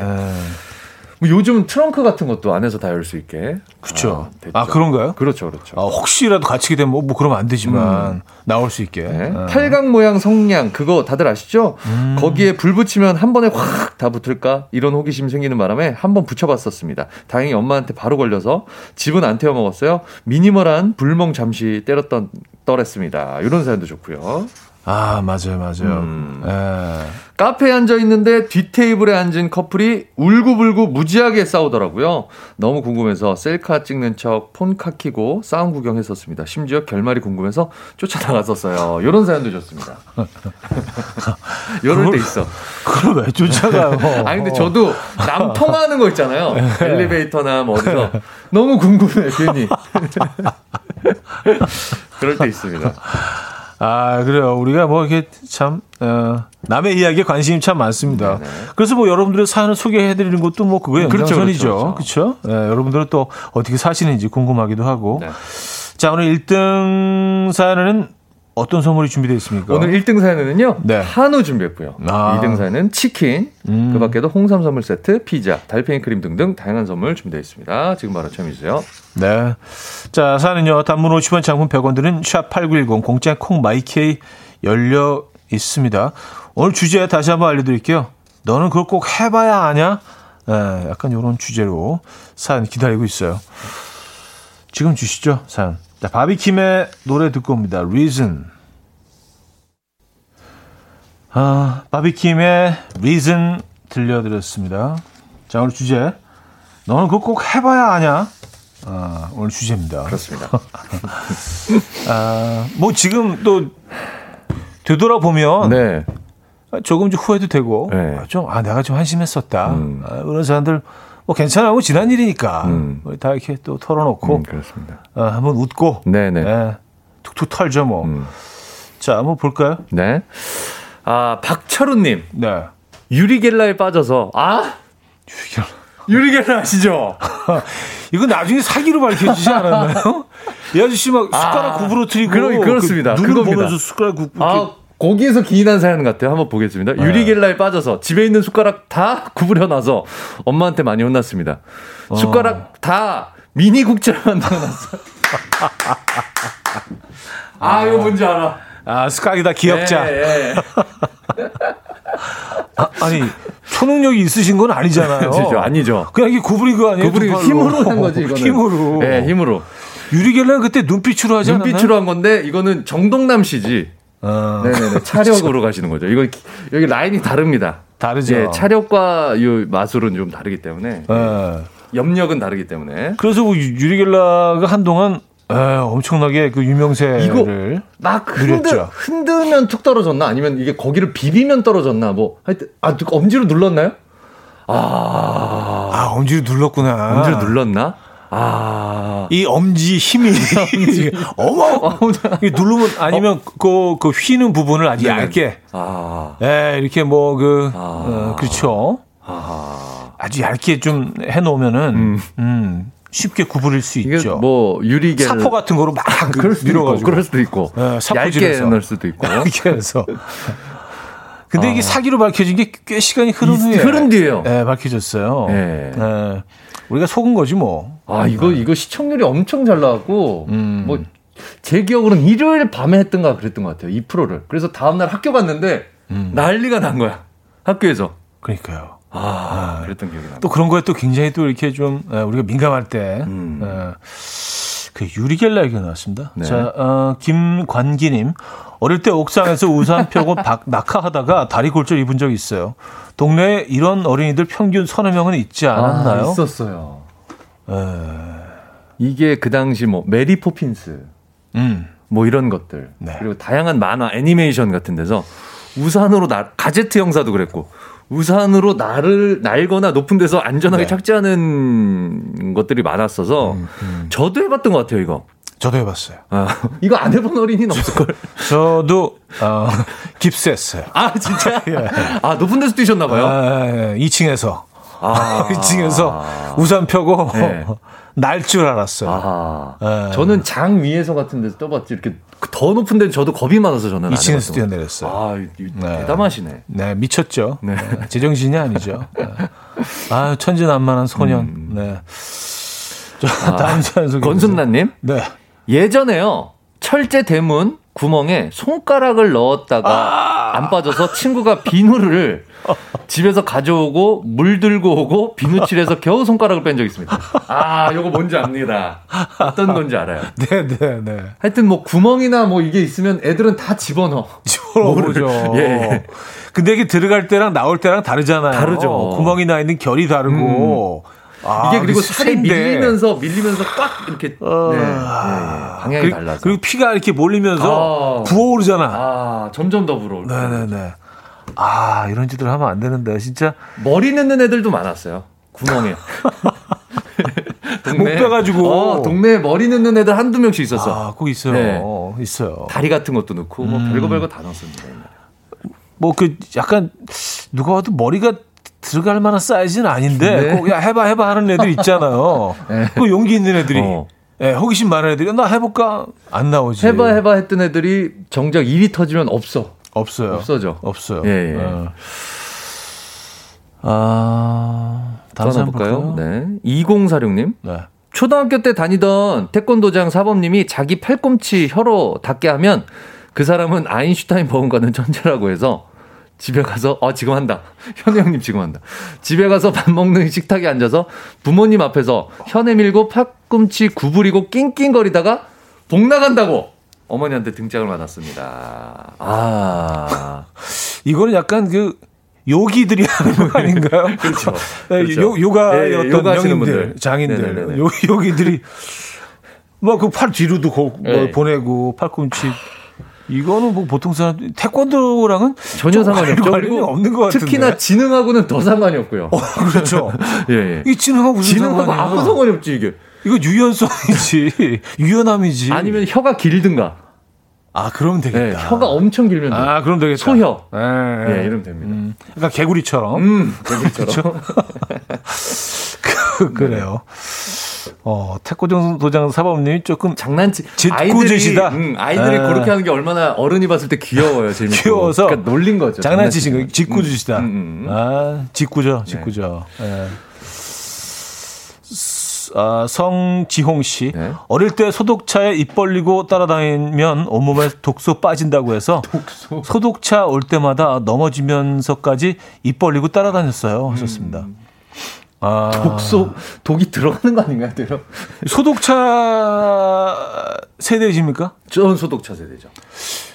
뭐 요즘 트렁크 같은 것도 안에서 다 열 수 있게. 그렇죠. 아, 아, 그런가요? 그렇죠, 그렇죠. 아, 혹시라도 갇히게 되면 뭐, 뭐 그러면 안 되지만 음. 나올 수 있게. 네. 아. 팔각 모양 성냥 그거 다들 아시죠? 음. 거기에 불 붙이면 한 번에 확 다 붙을까 이런 호기심 생기는 바람에 한 번 붙여봤었습니다. 다행히 엄마한테 바로 걸려서 집은 안 태워 먹었어요. 미니멀한 불멍 잠시 때렸던 떨었습니다. 이런 사연도 좋고요. 아, 맞아요, 맞아요. 음. 예. 카페에 앉아 있는데 뒷 테이블에 앉은 커플이 울고불고 무지하게 싸우더라고요. 너무 궁금해서 셀카 찍는 척 폰카 키고 싸움 구경했었습니다. 심지어 결말이 궁금해서 쫓아나갔었어요. 이런 사연도 좋습니다. 이럴 때 있어. 그걸 왜 쫓아가요? 아니, 근데 저도 남 통하는 거 있잖아요. 네. 엘리베이터나 뭐 어디서. 너무 궁금해, 괜히. 그럴 때 있습니다. 아, 그래요. 우리가 뭐 이렇게 참, 어, 남의 이야기에 관심이 참 많습니다. 네네. 그래서 뭐 여러분들의 사연을 소개해드리는 것도 뭐 그거의 그렇죠, 연장선이죠. 그렇죠. 그렇죠? 네, 여러분들은 또 어떻게 사시는지 궁금하기도 하고. 네. 자, 오늘 1등 사연은 어떤 선물이 준비되어 있습니까? 오늘 1등 사연은요. 네. 한우 준비했고요. 아. 2등 사연은 치킨, 음. 그 밖에도 홍삼 선물 세트, 피자, 달팽이 크림 등등 다양한 선물 준비되어 있습니다. 지금 바로 참여해 주세요. 네. 자, 사연은요. 단문 50원, 장문 100원 드는 샵8910 공짜 콩 마이케이 열려 있습니다. 오늘 주제 다시 한번 알려 드릴게요. 너는 그걸 꼭 해봐야 아냐? 네, 약간 이런 주제로 사연 기다리고 있어요. 지금 주시죠, 사연. 자, 바비킴의 노래 듣고 옵니다. Reason. 아, 바비킴의 Reason 들려드렸습니다. 자, 오늘 주제. 너는 그거 꼭 해봐야 아냐? 아, 오늘 주제입니다. 그렇습니다. 아, 뭐 지금 또 되돌아보면 네. 조금 좀 후회도 되고 네. 좀, 아, 내가 좀 한심했었다. 음. 아, 그런 사람들 뭐 괜찮아, 뭐 지난 일이니까 음. 다 이렇게 또 털어놓고 음, 그렇습니다. 어, 한번 웃고 네네 네, 툭툭 털죠 뭐. 음. 자, 한번 볼까요? 네. 아 박철우님. 네. 유리겔라에 빠져서 아 유리겔라. 유리겔라 아시죠? 이거 나중에 사기로 밝혀지지 않았나요? 이 아저씨 막 숟가락 아, 트리고 그러, 그렇습니다. 그 눈을 보면서 숟가락 굽 아, 거기에서 기인한 사연 같아요. 한번 보겠습니다. 네. 유리겔라에 빠져서 집에 있는 숟가락 다 구부려놔서 엄마한테 많이 혼났습니다. 어. 숟가락 다 미니 국자로 만들어놨어요. 아, 이거 뭔지 알아. 아, 숟가락이 다 기억자. 예, 예. 아, 니 초능력이 있으신 건 아니잖아요. 그렇죠, 아니죠. 그냥 이게 구부린 거 아니에요? 구부린 힘으로 한 거지, 이거는. 힘으로. 네, 힘으로. 유리겔라는 그때 눈빛으로 하지 않았나요? 눈빛으로 한 건데, 이거는 정동남 씨지. 어. 네네네. 차력으로 가시는 거죠. 이거 여기 라인이 다릅니다. 다르죠. 예, 차력과 이 마술은 좀 다르기 때문에 네. 염력은 다르기 때문에. 그래서 뭐 유리겔라가 한동안 에, 엄청나게 그 유명세를 이거 막 흔들, 흔들면 툭 떨어졌나 아니면 이게 거기를 비비면 떨어졌나 뭐 하여튼 아 엄지로 눌렀나요? 아, 아 엄지로 눌렀구나. 엄지로 눌렀나? 아. 이 엄지 힘이 어머 이 누르면 아니면 그, 그 휘는 부분을 아주 네네. 얇게 아. 예, 이렇게 뭐그 아. 어, 그렇죠. 아. 아주 얇게 좀 해놓으면은 음. 음. 쉽게 구부릴 수 있죠. 뭐 유리겔 사포 같은 거로 막 그럴 수도 밀어가지고 있고, 그럴 수도 있고 네, 얇게 넣을 수도 있고 얇게 해서. 근데 아. 이게 사기로 밝혀진 게 꽤 시간이 흐른 후에 흐른 뒤에요. 네, 밝혀졌어요. 네. 네. 우리가 속은 거지 뭐. 아 이거 이거 시청률이 엄청 잘 나왔고 음. 뭐제 기억으로는 일요일 밤에 했던가 그랬던 것 같아요. 이 프로를. 그래서 다음 날 학교 갔는데 음. 난리가 난 거야. 학교에서. 그러니까요. 아, 아, 그랬던 기억이 나. 또 그런 거에 또 굉장히 또 이렇게 좀 우리가 민감할 때, 음. 그 유리겔라 얘기가 나왔습니다. 네. 자, 어, 김관기님. 어릴 때 옥상에서 우산 펴고 박, 낙하하다가 다리 골절 입은 적이 있어요. 동네에 이런 어린이들 평균 서너 명은 있지 않았나요? 아, 있었어요. 에... 이게 그 당시 뭐 메리 포핀스, 음. 뭐 이런 것들 네. 그리고 다양한 만화, 애니메이션 같은 데서 우산으로 나 가제트 형사도 그랬고 우산으로 날을 날거나 높은 데서 안전하게 네. 착지하는 것들이 많았어서 음, 음. 저도 해봤던 것 같아요 이거. 저도 해봤어요. 아, 이거 안 해본 어린이는 없을걸? 저도, 어, 깁스했어요. 아, 진짜? 예. 아, 높은 데서 뛰셨나봐요? 아, 예. 2층에서. 아. 2층에서 우산 펴고 네. 날줄 알았어요. 아. 예. 저는 장 위에서 같은 데서 떠봤지. 이렇게 더 높은 데는 저도 겁이 많아서 저는 2층에서 뛰어내렸어요. 아, 네. 대담하시네. 네, 미쳤죠. 네. 네. 제정신이 아니죠. 네. 아, 천진난만한 소년. 음. 네. 아, 다음 사연 소개. 권순나님? 네. 예전에요. 철제 대문 구멍에 손가락을 넣었다가 아~ 안 빠져서 친구가 비누를 집에서 가져오고 물 들고 오고 비누칠해서 겨우 손가락을 뺀 적이 있습니다. 아, 요거 뭔지 압니다. 어떤 건지 알아요. 네, 네, 네. 하여튼 뭐 구멍이나 뭐 이게 있으면 애들은 다 집어넣어. 집어넣어보죠. 예, 예. 근데 이게 들어갈 때랑 나올 때랑 다르잖아요. 다르죠. 구멍이 나 있는 결이 다르고. 음. 아, 이게 그리고 살이 밀리면서 밀리면서 꽉 이렇게 어... 네, 네, 네. 방향이 그, 달라서 그리고 피가 이렇게 몰리면서 아... 부어오르잖아. 아, 점점 더 불어. 네네네. 아 이런 짓을 하면 안 되는데 진짜 머리 넣는 애들도 많았어요. 구멍에. 동네, 못 빼가지고. 어, 동네에 머리 넣는 애들 한두 명씩 있었어. 아, 꼭 있어요. 네. 어, 있어요. 다리 같은 것도 넣고, 뭐 음. 별거 별거 다 넣었습니다. 뭐, 그, 약간, 누가 봐도 머리가 들어갈 만한 사이즈는 아닌데 네. 꼭 야, 해봐 해봐 하는 애들 있잖아요. 네. 그 용기 있는 애들이. 어. 예, 호기심 많은 애들이 나 해볼까 안 나오지. 해봐 해봐 했던 애들이 정작 일이 터지면 없어. 없어요. 없어져. 없어요. 예. 예. 어. 아, 다음 사람 볼까요? 네. 2046님. 네. 초등학교 때 다니던 태권도장 사범님이 자기 팔꿈치 혀로 닿게 하면 그 사람은 아인슈타인 버금가는 천재라고 해서 집에 가서 어 지금 한다. 현우 형님 지금 한다. 집에 가서 밥 먹는 식탁에 앉아서 부모님 앞에서 혀내 밀고 팔꿈치 구부리고 낑낑거리다가 복 나간다고 어머니한테 등짝을 맞았습니다. 아 이거는 약간 그 요기들이 하는 거 아닌가요? 그렇죠. 네, 그렇죠. 요, 요가의 네, 어떤 명인들, 장인들, 요, 요기들이 뭐 그 팔 뒤로도 고, 뭐 네. 보내고 팔꿈치 이거는 뭐 보통 사람 태권도랑은 전혀 상관이 없죠. 그리고 없는 것 같은데. 특히나 지능하고는 더 상관이 없고요. 어, 그렇죠. 예, 예. 이 지능하고 무슨 지능하고 아무 상관이 없지 이게. 이거 유연성이지, 유연함이지. 아니면 혀가 길든가. 아, 그러면 되겠다. 네, 혀가 엄청 길면 돼. 아, 그럼 되겠다. 소혀. 네, 예, 이러면 됩니다. 음, 그러니까 개구리처럼. 음, 개구리처럼. 그, 그래요. 어, 태권도 도장 사범님이 조금 장난치 짓궂으시다. 아이들이, 음, 아이들이 아. 그렇게 하는 게 얼마나 어른이 봤을 때 귀여워요. 재밌고. 귀여워서 그러니까 놀린 거죠. 장난치신 거 짓궂으시다. 음, 음, 음, 아, 짓궂죠, 짓궂죠. 네. 네. 아, 성지홍 씨. 네. 어릴 때 소독차에 입 벌리고 따라다니면 온몸에 독소 빠진다고 해서 독소. 소독차 올 때마다 넘어지면서까지 입 벌리고 따라다녔어요. 하셨습니다. 음. 아. 독소 독이 들어가는 거 아닌가요, 때요? 소독차 세대이십니까? 저는 소독차 세대죠.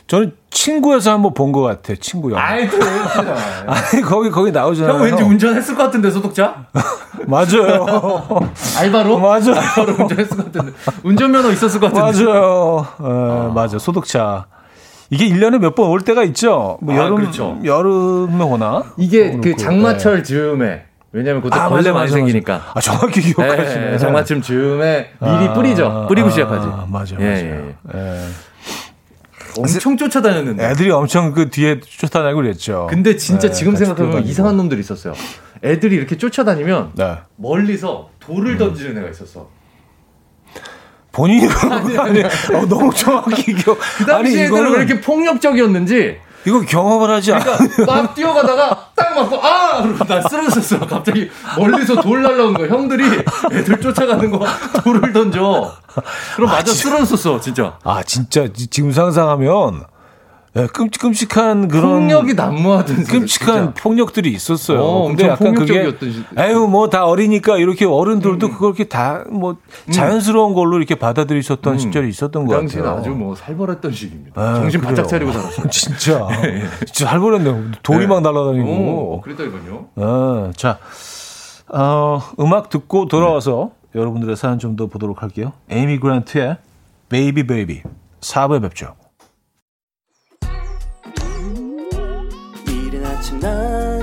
저는 친구에서 한번 본 것 같아. 친구 영. 아이 또 아니 거기 거기 나오잖아요. 형 왠지 운전했을 것 같은데 소독차? 맞아요. 알바로? 맞아. 알바로 운전했을 것 같은데. 운전면허 있었을 것 같은데. 맞아요. 어, 아. 맞아. 소독차. 이게 1년에 몇 번 올 때가 있죠. 뭐 아, 여름 그렇죠. 여름에 오나? 이게 그 장마철 즈음에 왜냐면 그때 아, 벌레 많이 생기니까. 아, 정확히 기억하시네. 네, 장마침 즈음에 미리 아, 뿌리죠. 뿌리고 아, 시작하지. 맞아, 예, 맞아요. 예, 예. 엄청 쫓아다녔는데. 애들이 엄청 그 뒤에 쫓아다니고 그랬죠. 근데 진짜 네, 지금 생각해보면 이상한 놈들이 있었어요. 애들이 이렇게 쫓아다니면 네. 멀리서 돌을 음. 던지는 애가 있었어. 본인이 그런 거 아니야? 어, 너무 정확히 기억. 그 당시 애들은 왜 이렇게 폭력적이었는지 이거 경험을 하지 않아. 그러니까 막 뛰어가다가 딱 맞고 아! 나 쓰러졌어. 갑자기 멀리서 돌 날라온 거. 형들이 애들 쫓아가는 거 돌을 던져. 그럼 아, 맞아 쓰러졌었어, 진짜. 아, 진짜 지금 상상하면 네, 끔찍끔찍한 그런 폭력이 난무하던 끔찍한 진짜. 폭력들이 있었어요. 어, 근데 약간 그게 에휴 뭐 다 어리니까 이렇게 어른들도 음. 그걸 이렇게 다 뭐 자연스러운 걸로 이렇게 받아들이셨던 음. 시절이 있었던 그것 같아요. 아주 뭐 살벌했던 시기입니다. 아, 정신 바짝 차리고 살았어요. 진짜 네. 진짜 살벌했네. 돌이 네. 막 날아다니고. 오, 그랬다니까요. 아, 자 어, 음악 듣고 돌아와서 네. 여러분들의 사연 좀 더 보도록 할게요. 에이미 그란트의 Baby Baby 4부에 뵙죠.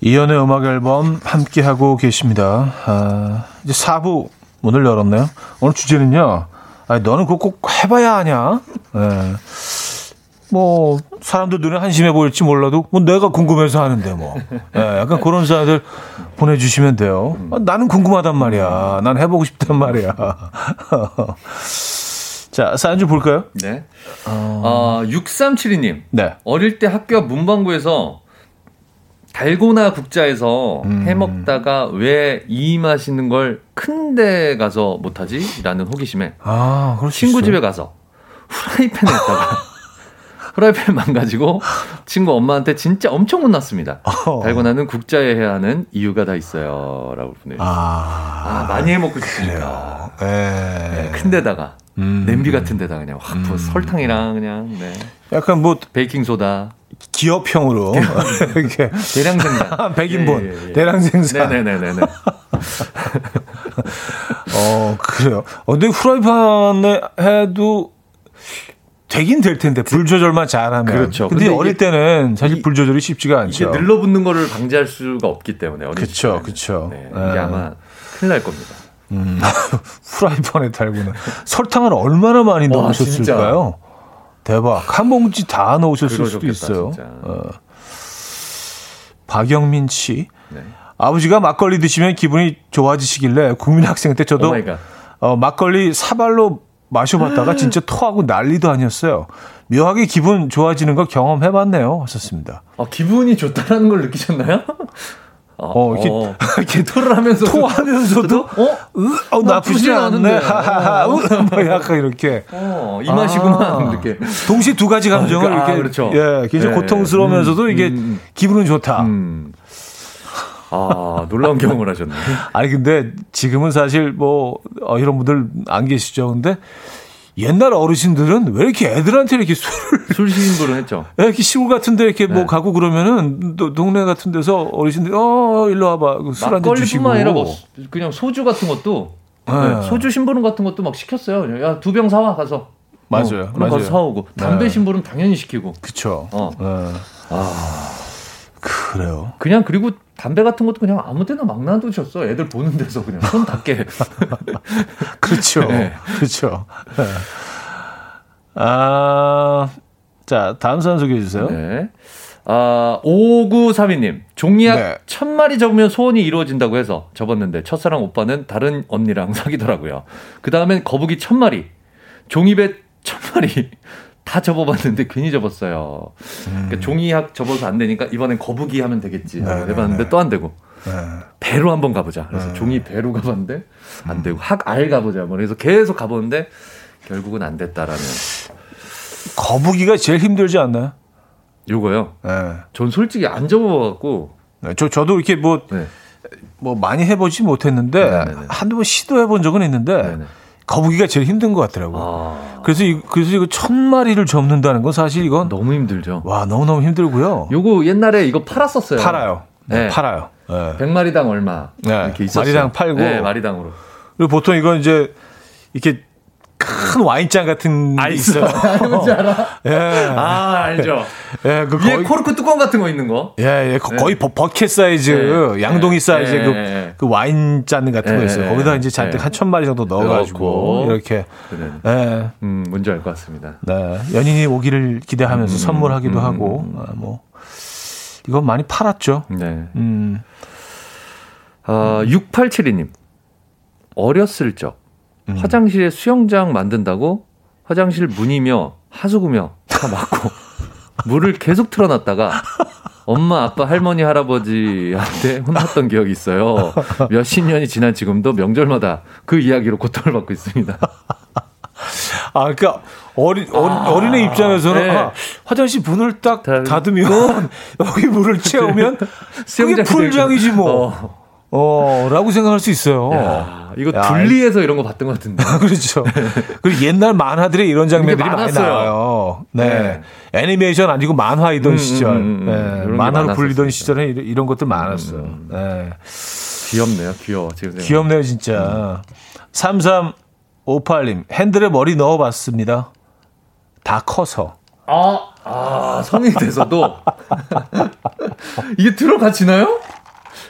이연의 음악 앨범 함께 하고 계십니다. 아, 이제 4부 문을 열었네요. 오늘 주제는요. 아, 너는 그거 꼭 해봐야 하냐? 네. 뭐 사람들 눈에 한심해 보일지 몰라도 뭐 내가 궁금해서 하는데 뭐 네, 약간 그런 사연들 보내주시면 돼요. 아, 나는 궁금하단 말이야. 난 해보고 싶단 말이야. 자 사연 좀 볼까요? 네. 어, 6372님. 네. 어릴 때 학교 문방구에서 달고나 국자에서 음. 해 먹다가 왜 이 맛있는 걸 큰 데 가서 못하지? 라는 호기심에 아, 친구 집에 가서 후라이팬에다가 후라이팬 망가지고 친구 엄마한테 진짜 엄청 혼났습니다. 어. 달고나는 국자에 해야 하는 이유가 다 있어요. 라고 보내주셨어요. 아, 아, 많이 해 먹고 싶으니까. 네, 큰 데다가. 음. 냄비 같은 데다 그냥 확 음. 설탕이랑 그냥 네. 약간 뭐 베이킹 소다 기업형으로. 이렇게. 대량 생산. 100인분. 예, 예, 예. 대량 생산. 네네네네 어 그래요. 어, 근데 후라이팬에 해도 되긴 될 텐데 불 조절만 잘하면. 그렇죠. 근데, 근데 어릴 때는 사실 불 조절이 쉽지가 않죠. 이게 늘러붙는 거를 방지할 수가 없기 때문에 그렇죠 그렇죠 네, 이게 네. 아마 큰일 날 겁니다. 음, 프라이팬에 달고는 설탕을 얼마나 많이 넣으셨을까요? 대박. 한 봉지 다 넣으셨을 수도 있어요. 어. 박영민 씨. 네. 아버지가 막걸리 드시면 기분이 좋아지시길래 국민학생 때 저도 어, 막걸리 사발로 마셔봤다가 진짜 토하고 난리도 아니었어요. 묘하게 기분 좋아지는 걸 경험해봤네요. 하셨습니다. 아, 기분이 좋다라는 걸 느끼셨나요? 어, 어, 이렇게, 어. 이렇게 토를 하면서 토하면서도 어, 으, 어 나쁘지 않네. 하하하. 뭐 약간 이렇게. 어, 이 맛이구만 아, 이렇게. 동시에 두 가지 감정을 아, 이렇게. 아, 그렇죠. 예, 굉장히 네. 고통스러우면서도 음, 이게 음, 기분은 좋다. 음. 아, 놀라운 경험을 하셨네. 아니 근데 지금은 사실 뭐 어, 이런 분들 안 계시죠. 근데 옛날 어르신들은 왜 이렇게 애들한테 이렇게 술을 술 심부름 했죠. 이렇게 시골 같은데 이렇게 뭐 네. 뭐 가고 그러면은 또 동네 같은 데서 어르신들이 어 일로 와봐 그술 한잔 주시고. 아니라 뭐 그냥 소주 같은 것도 네. 네. 소주 심부름 같은 것도 막 시켰어요. 야 두 병 사와 가서. 맞아요. 어, 그럼 가서 사오고 담배 네. 심부름 당연히 시키고. 그쵸. 어. 네. 아 그래요. 그냥 그리고 담배 같은 것도 그냥 아무 데나 막 놔두셨어. 애들 보는 데서 그냥 손 닿게. 그렇죠. 네. 그렇죠. 네. 아, 자, 다음 사연 소개해 주세요. 네. 아, 5932님. 종이약 네. 천 마리 접으면 소원이 이루어진다고 해서 접었는데 첫사랑 오빠는 다른 언니랑 사귀더라고요. 그 다음엔 거북이 천 마리. 종이배 천 마리. 다 접어봤는데 괜히 접었어요. 그러니까 음. 그러니까 종이학 접어서 안 되니까 이번엔 거북이 하면 되겠지. 네, 해봤는데 네. 또안 되고. 네. 배로 한번 가보자. 그래서 네. 종이 배로 가봤는데 안 되고 학알 가보자. 뭐 그래서 계속 가보는데 결국은 안 됐다라는. 거북이가 제일 힘들지 않나요? 요거요. 네. 전 솔직히 안 접어갖고. 네, 저 저도 이렇게 뭐. 네. 뭐 많이 해보지 못했는데 네네네. 한두 번 시도해본 적은 있는데. 거북이가 제일 힘든 것 같더라고요. 아, 그래서 이, 그래서 이거 천 마리를 접는다는 건 사실 이건 너무 힘들죠. 와 너무 너무 힘들고요. 요거 옛날에 이거 팔았었어요. 팔아요. 네, 네. 팔아요. 네. 100마리당 얼마 네, 이렇게 있었어요. 마리당 팔고. 네, 마리당으로. 그리고 보통 이건 이제 이렇게 큰 와인잔 같은 게 있어요. 뭔지 알아? 예. 아, 알죠. 예, 그 위에 거의 코르크 뚜껑 같은 거 있는 거. 예, 예, 거- 네. 거의 버, 버켓 사이즈, 네. 양동이 네. 사이즈의 그, 네. 그 와인잔 같은 거 네. 있어요. 거기다 이제 잔뜩 네. 한천 마리 정도 넣어가지고. 이렇게, 그래. 예, 음, 뭔지 알 것 같습니다. 네, 연인이 오기를 기대하면서 음, 선물하기도 음, 하고, 아, 뭐 이건 많이 팔았죠. 네. 음, 아, 6872님. 어렸을 적 음. 화장실에 수영장 만든다고 화장실 문이며 하수구며 다 막고 물을 계속 틀어놨다가 엄마, 아빠, 할머니, 할아버지한테 혼났던 기억이 있어요. 몇십 년이 지난 지금도 명절마다 그 이야기로 고통을 받고 있습니다. 아, 그러니까 어린 어린 애 입장에서는 네. 아, 화장실 문을 딱 닫- 닫으면 여기 물을 채우면 그게 풀장이지 뭐, 어. 어, 라고 생각할 수 있어요. 야, 이거 야, 둘리에서 이런 거 봤던 것 같은데. 그렇죠. 그리고 옛날 만화들에 이런 장면들이 많이. 나와요. 네. 네. 애니메이션 아니고 만화이던 음, 시절. 음, 음, 음. 네. 만화로. 불리던 시절에 이런, 것들 많았어요. 네. 귀엽네요, 귀여워. 지금. 귀엽네요, 진짜. 3358님, 핸들에 머리 넣어봤습니다. 다 커서. 아, 아, 성인이 돼서도 이게 들어가지나요?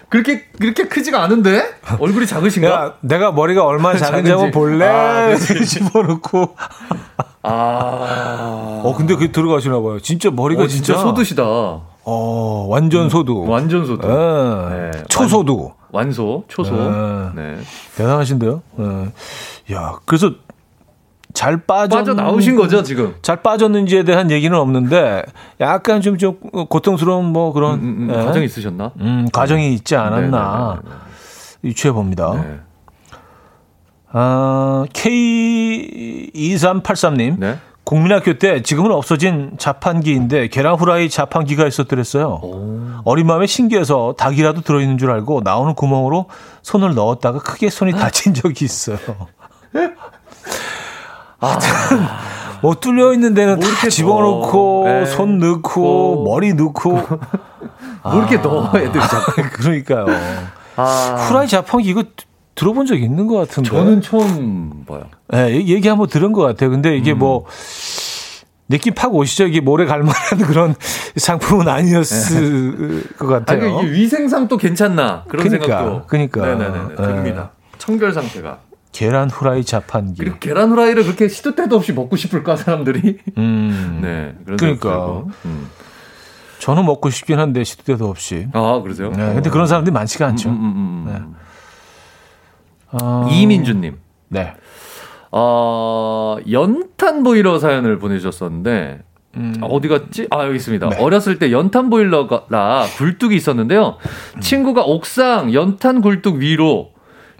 그렇게 그렇게 크지가 않은데 얼굴이 작으신가? 야, 내가 머리가 얼마나 작은지 한번. 볼래? 아, 이렇게 집어넣고. 아, 어, 근데 그게 들어가시나 봐요. 진짜 머리가 어, 진짜, 진짜. 소두시다. 어, 완전 소두. 완전 소두. 예. 네, 초소두. 완소, 초소. 네. 네. 대단하신데요. 예. 야, 그래서 잘 빠져 빠져 나오신 거죠 지금? 잘 빠졌는지에 대한 얘기는 없는데 약간 좀좀 고통스러운 뭐 그런 음, 음, 음, 예. 과정이 있으셨나? 음, 과정이 있지 않았나 네, 네, 유추해 봅니다. 네, 네. 아, K2383님. 네. 국민학교 때 지금은 없어진 자판기인데 계란 후라이 자판기가 있었더랬어요. 오. 어린 마음에 신기해서 닭이라도 들어있는 줄 알고 나오는 구멍으로 손을 넣었다가 크게 손이 다친 적이 있어요. 아, 뭐 뚫려 있는 데는 뭐다 이렇게 집어넣고. 네. 손 넣고 넣고. 머리 넣고 뭐 이렇게 넣어 애들이 자꾸. 그러니까요. 아, 후라이 자판기 이거 들어본 적 있는 것 같은데. 저는 처음 봐요. 네, 얘기 한번 들은 것 같아요. 근데 이게 음. 뭐 느낌 팍 오시죠? 이게 모래 갈만한 그런 상품은 아니었을 것 아, 같아요. 이게 위생상 또 괜찮나 그런 그러니까, 생각도. 그러니까. 네네네 네. 듭니다. 청결 상태가. 계란 후라이 자판기. 그리고 계란 후라이를 그렇게 시도 때도 없이 먹고 싶을까 사람들이? 음. 네. 그러니까. 음. 저는 먹고 싶긴 한데 시도 때도 없이. 아 그러세요? 네, 근데 그런 사람들이 많지가 않죠. 음, 음, 음, 음. 네. 어, 이민주님. 네. 어, 연탄 보일러 사연을 보내주셨었는데, 음. 어디 갔지? 아, 여기 있습니다. 네. 어렸을 때 연탄 보일러라 굴뚝이 있었는데요. 친구가 옥상 연탄 굴뚝 위로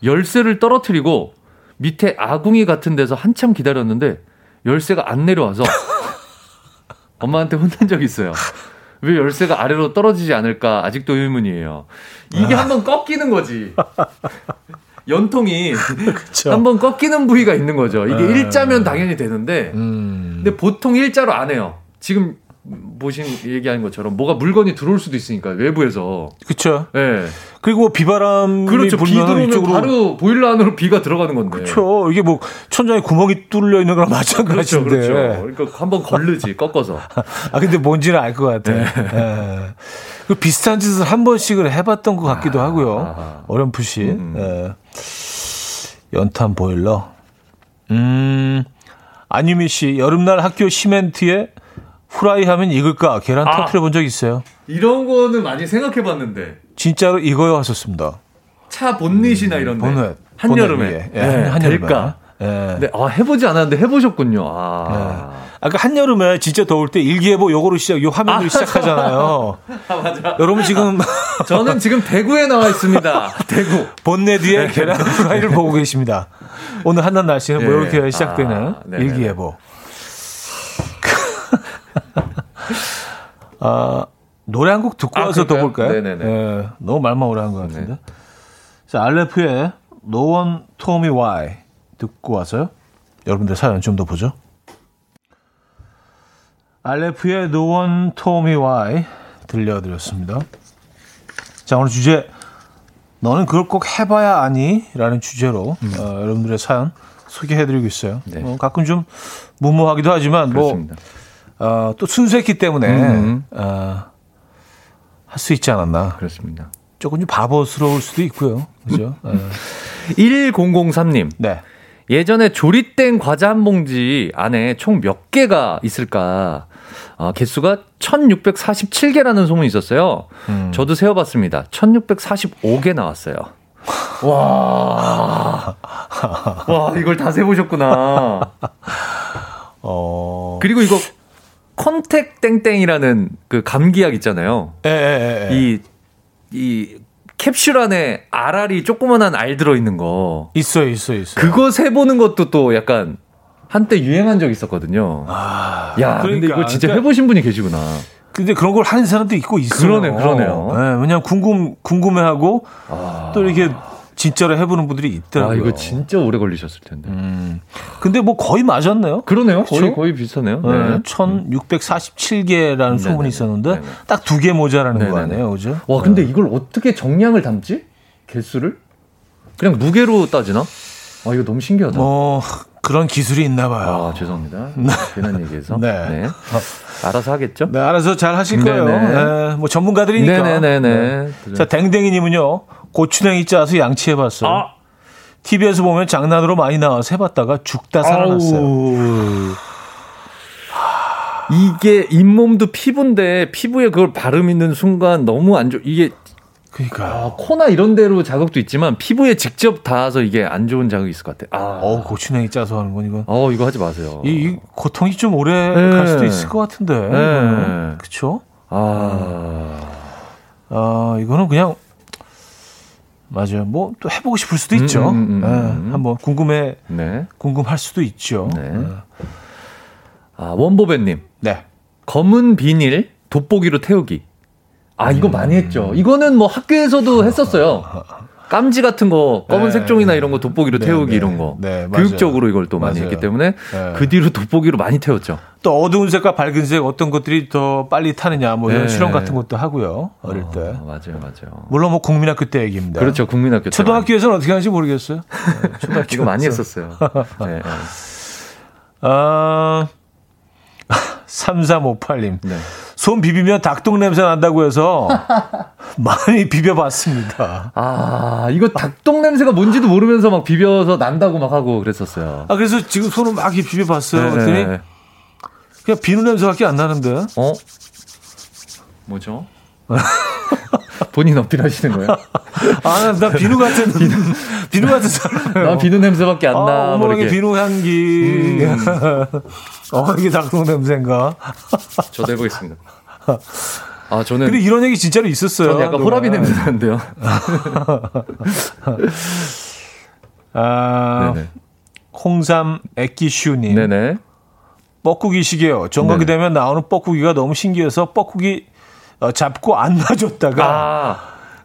열쇠를 떨어뜨리고 밑에 아궁이 같은 데서 한참 기다렸는데 열쇠가 안 내려와서 엄마한테 혼난 적이 있어요. 왜 열쇠가 아래로 떨어지지 않을까 아직도 의문이에요. 이게 한번 꺾이는 거지. 연통이. 한번 꺾이는 부위가 있는 거죠. 이게 네. 일자면 당연히 되는데, 음. 근데 보통 일자로 안 해요. 지금 보신 얘기하는 것처럼 뭐가 물건이 들어올 수도 있으니까 외부에서. 그렇죠. 예. 그리고 뭐 비바람이 그렇죠. 비 들어오면 이쪽으로 바로 보일러 안으로 비가 들어가는 건데. 그렇죠. 이게 뭐 천장에 구멍이 뚫려 있는 거랑 그렇죠, 마찬가지인데. 그렇죠. 그러니까 한번 걸르지 꺾어서. 아 근데 뭔지는 알 것 같아. 네. 예. 그 비슷한 짓을 한 번씩을 해봤던 것 같기도 하고요. 아. 어렴풋이. 음. 예. 연탄 보일러. 음. 안유미 씨 여름날 학교 시멘트에 후라이 하면 익을까 계란 아. 터트려 본 적 있어요. 이런 거는 많이 생각해 봤는데 진짜로 익어요 하셨습니다. 차 본닛이나 이런데 보넷. 한여름에 보넷 위에. 예, 네, 한여름에. 될까? 예. 네, 아 해보지 않았는데 해보셨군요. 아, 아까 한여름에 진짜 더울 때 일기예보 요거로 시작, 요 화면으로 시작하잖아요. 아 맞아. 여러분 지금 저는 지금 대구에 나와 있습니다. 대구. 본넷 위에 계란 후라이를 보고 계십니다. 오늘 한낮 날씨는 뭐 예. 이렇게 시작되는 아. 일기예보. 아, 노래 한 곡 듣고 아, 와서 더 그럴까요? 볼까요? 네네네. 예, 너무 말만 오래 한 것 같은데. 자, 알레프의 No One Told Me Why 듣고 와서요. 여러분들 사연 좀 더 보죠. 알레프의 No One Told Me Why 들려드렸습니다. 자, 오늘 주제 너는 그걸 꼭 해봐야 아니? 라는 주제로 음. 어, 여러분들의 사연 소개해드리고 있어요. 네. 어, 가끔 좀 무모하기도 하지만 뭐, 그렇습니다. 뭐 어, 또 순수했기 때문에 음. 어, 할수 있지 않았나. 그렇습니다. 조금 좀 바보스러울 수도 있고요. 그죠? 1003님. 네. 예전에 조리된 과자 한 봉지 안에 총 몇 개가 있을까? 어, 개수가 1647개라는 소문이 있었어요. 음. 저도 세어봤습니다. 1645개 나왔어요. 와. 와, 이걸 다 세보셨구나. 어. 그리고 이거 컨택 땡땡이라는 그 감기약 있잖아요. 에, 에, 에. 이, 이 캡슐 안에 알알이 조그만한 알 들어있는 거. 있어요, 있어요, 있어요. 그거 세보는 것도 또 약간 한때 유행한 적 있었거든요. 아, 야, 그러니까, 근데 이거 진짜 그러니까, 해보신 분이 계시구나. 근데 그런 걸 하는 사람도 있고 있어요. 그러네, 그러네요. 네, 왜냐면 궁금, 궁금해하고 아. 또 이렇게 진짜로 해보는 분들이 있더라고요. 아, 이거 진짜 오래 걸리셨을 텐데. 음. 근데 뭐 거의 맞았네요. 그러네요. 거의? 거의 비슷하네요. 네. 네. 1647개라는 소문이 있었는데 딱 두 개 모자라는 네네네. 거 아니에요. 그죠? 와, 근데 네. 이걸 어떻게 정량을 담지? 개수를? 그냥 무게로 따지나? 아, 이거 너무 신기하다. 뭐, 그런 기술이 있나 봐요. 아, 죄송합니다. 네. 괜한 얘기해서. 네. 네. 알아서 하겠죠? 네, 알아서 잘 하실 거예요. 네, 뭐 전문가들이니까. 네네네. 네. 자, 댕댕이 님은요, 고추냉이 짜서 양치해봤어요. 아. TV에서 보면 장난으로 많이 나와서 해봤다가 죽다 살아났어요. 아우. 이게 잇몸도 피부인데 피부에 그걸 바름 있는 순간 너무 안 좋. 이게 그러니까 아, 코나 이런 데로 자극도 있지만 피부에 직접 닿아서 이게 안 좋은 자극이 있을 것 같아. 아, 어 고추냉이 짜서 하는 건 이건. 어 이거 하지 마세요. 이, 이 고통이 좀 오래 네. 갈 수도 있을 것 같은데. 네. 그렇죠? 아, 아 이거는 그냥 맞아요. 뭐 또 해보고 싶을 수도 있죠. 음, 음, 음, 네. 한번 궁금해, 네. 궁금할 수도 있죠. 네. 네. 아 원보배님. 네. 검은 비닐 돋보기로 태우기. 아, 이거 많이 했죠. 이거는 뭐 학교에서도 했었어요. 깜지 같은 거, 검은 네. 색종이나 이런 거 돋보기로 네, 태우기 네. 이런 거. 네, 교육적으로 이걸 또 많이 맞아요. 했기 때문에 네. 그 뒤로 돋보기로 많이 태웠죠. 또 어두운 색과 밝은 색 어떤 것들이 더 빨리 타느냐 뭐 이런 네. 실험 같은 것도 하고요. 어릴 때. 어, 맞아요, 맞아요. 물론 뭐 국민학교 때 얘기입니다. 그렇죠, 국민학교 초등학교에서는 어떻게 하는지 모르겠어요. 초등학교 이거 많이 했었어요. 네. 아, 3358님. 네. 손 비비면 닭똥 냄새 난다고 해서 많이 비벼봤습니다. 아, 이거 닭똥 냄새가 뭔지도 모르면서 막 비벼서 난다고 막 하고 그랬었어요. 아, 그래서 지금 손을 막 비벼봤어요. 네, 그랬더니 네. 그냥 비누 냄새밖에 안 나는데. 어? 뭐죠? 본인 어필하시는 거예요? 아, 나 비누 같은 비누, 비누 같은 사람. 나 비누 냄새밖에 안 나. 아, 뭐 이렇게 비누 향기. 음. 어, 이게 닭똥 냄새인가? 저도 해보겠습니다. 아, 저는. 근데 이런 얘기 진짜로 있었어요. 저는 약간 호라비 냄새 나는데요. 아, 네네. 홍삼 액기슈님. 네네. 뻐꾸기 시계요. 정각이 네. 되면 나오는 뻐꾸기가 너무 신기해서 뻐꾸기 어, 잡고 안 놔줬다가 아.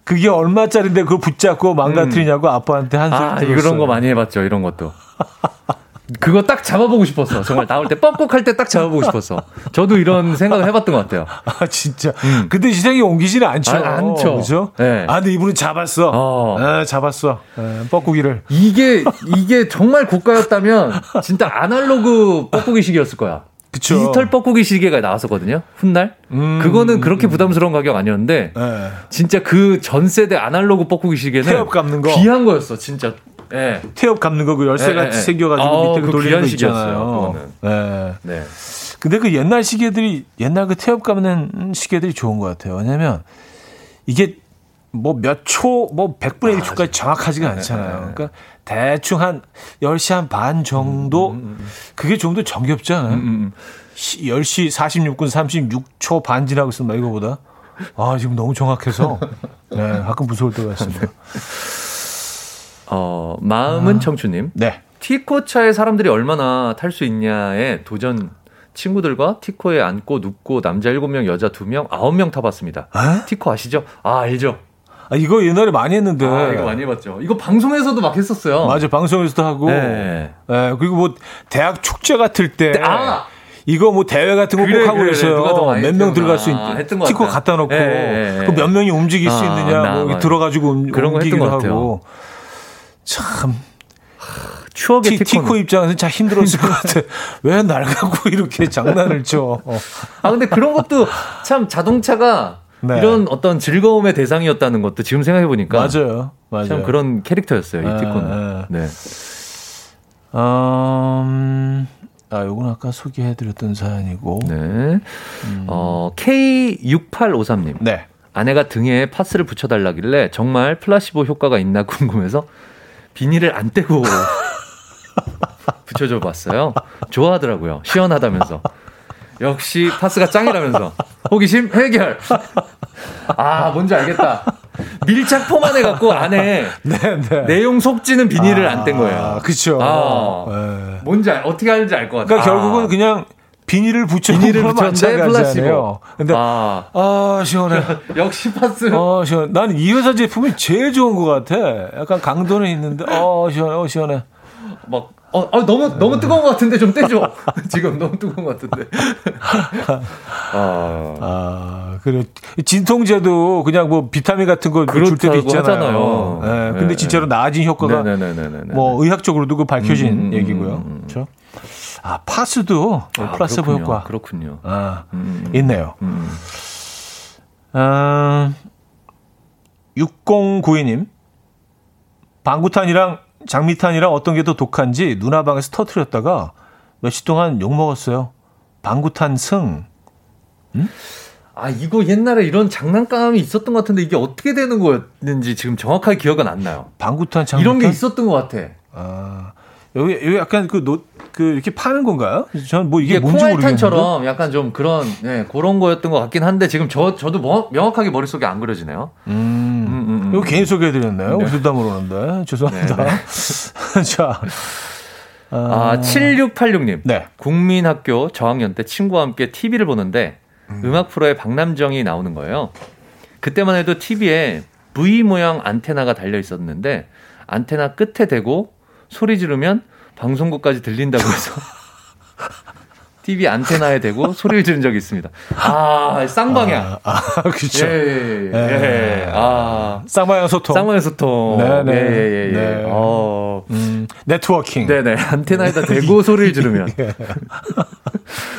그게 얼마짜리인데 그걸 붙잡고 망가뜨리냐고 음. 아빠한테 한 소리 아, 들었어요. 이런 거 많이 해봤죠. 이런 것도. 그거 딱 잡아보고 싶었어. 정말 나올 때 뻑뻑할 때 딱 잡아보고 싶었어. 저도 이런 생각을 해봤던 것 같아요. 아 진짜. 음. 근데 시장이 옮기지는 않죠. 아, 않죠. 그죠? 네. 아 근데 이분은 잡았어. 어. 아, 잡았어. 네, 뻐꾸기를. 이게 이게 정말 고가였다면 진짜 아날로그 뻐꾸기식이었을 거야. 그쵸. 디지털 뻐꾸기 시계가 나왔었거든요. 훗날. 음, 그거는 그렇게 부담스러운 가격 아니었는데 네. 진짜 그 전 세대 아날로그 뻐꾸기 시계는 귀한 거였어, 진짜. 네. 태엽 감는 거 그 열쇠 같이 네, 생겨가지고 아, 밑에 그 돌리는 거 있잖아요. 네. 네. 근데 그 옛날 시계들이 옛날 그 태엽 감는 시계들이 좋은 것 같아요. 왜냐면 이게 뭐 몇 초, 뭐 100분의 1초까지 아, 정확하지가 않잖아요. 그러니까 대충 한 10시 한 반 정도, 음, 음, 음, 음. 그게 좀 더 정겹지 않아요? 음, 10시 46분 36초 반 지나고 있으면 이거보다. 아, 지금 너무 정확해서. 네, 가끔 무서울 때가 있습니다. 어, 마음은 아, 청춘님. 네. 티코차에 사람들이 얼마나 탈 수 있냐에 도전 친구들과 티코에 앉고 눕고 남자 7명, 여자 2명, 9명 타봤습니다. 에? 티코 아시죠? 아, 알죠. 아, 이거 옛날에 많이 했는데. 아, 이거 많이 해봤죠. 이거 방송에서도 막 했었어요. 맞아, 방송에서도 하고. 네. 네. 그리고 뭐 대학 축제 같을 때. 아! 이거 뭐 대회 같은 거꼭 하고 그래, 그랬어요. 몇 명 들어갈 수 있는 티코 갖다 놓고 네, 네. 그몇 명이 움직일 수 아, 있느냐 뭐 들어가지고 움, 그런 움직이기도 하고 참 추억의 티, 티코 입장에서는 참 힘들었을 것 같아. 왜 날 갖고 이렇게 장난을 쳐? 아 근데 그런 것도 참 자동차가 네. 이런 어떤 즐거움의 대상이었다는 것도 지금 생각해 보니까 맞아요. 맞아요. 참 그런 캐릭터였어요 이 티코는. 네. 네. 음, 아, 요건 아까 소개해드렸던 사연이고. 네. 음. 어, K6853님. 네. 아내가 등에 파스를 붙여달라길래 정말 플라시보 효과가 있나 궁금해서 비닐을 안 떼고 붙여줘 봤어요. 좋아하더라고요. 시원하다면서. 역시 파스가 짱이라면서. 호기심 해결. 아, 뭔지 알겠다. 밀착 포만 해 갖고 안에 네, 네. 내용 속지는 비닐을 아, 안뗀 거예요. 그렇죠. 아, 네. 뭔지 알, 어떻게 하는지 알 것 같아요. 그러니까 아. 결국은 그냥 비닐을 붙여 비닐을 붙였는데 플라시보. 근데 아, 아 시원해. 역시 파스. 어 시원. 나는 이 회사 제품이 제일 좋은 것 같아. 약간 강도는 있는데 어 시원해, 어 시원해. 막 어, 어, 너무 너무 뜨거운 것 같은데 좀 떼줘. 지금 너무 뜨거운 것 같은데. 아, 아 그래 진통제도 그냥 뭐 비타민 같은 거 줄 때도 있잖아요. 네, 네, 근데 진짜로 나아진 효과가 네네네네네. 뭐 의학적으로도 그 밝혀진 음, 음, 음 얘기고요. 음, 그렇죠? 아 파스도 아, 플라세보 그렇군요. 효과 그렇군요. 아 음, 있네요. 음. 아, 6092님 방구탄이랑 장미탄이랑 어떤 게 더 독한지 누나 방에서 터트렸다가 며칠 동안 욕 먹었어요. 방구탄 승. 음? 아 이거 옛날에 이런 장난감이 있었던 것 같은데 이게 어떻게 되는 거였는지 지금 정확하게 기억은 안 나요. 방구탄 장미탄 이런 게 있었던 것 같아. 아 여기 여기 약간 그 노, 그 이렇게 파는 건가요? 저는 뭐 이게, 이게 뭔지 모르겠는데. 약간 좀 그런 네, 그런 거였던 것 같긴 한데 지금 저 저도 뭐, 명확하게 머릿속에 안 그려지네요. 음. 이거 개인 소개해 드렸나요? 네. 웃다 모르는데. 죄송합니다. 네, 네. 자. 아, 7686님. 네. 국민학교 저학년 때 친구와 함께 TV를 보는데 음. 악 프로에 박남정이 나오는 거예요. 그때만 해도 TV에 V 모양 안테나가 달려 있었는데 안테나 끝에 대고 소리 지르면 방송국까지 들린다고 해서 TV 안테나에 대고 소리를 지른 적이 있습니다. 아, 쌍방향. 아, 아 그렇죠. 예, 예, 예. 예. 아, 쌍방향 소통. 쌍방향 소통. 네, 네. 예, 예, 예. 네. 어. 음, 네트워킹. 네, 네. 안테나에다 대고 소리를 지르면. 예.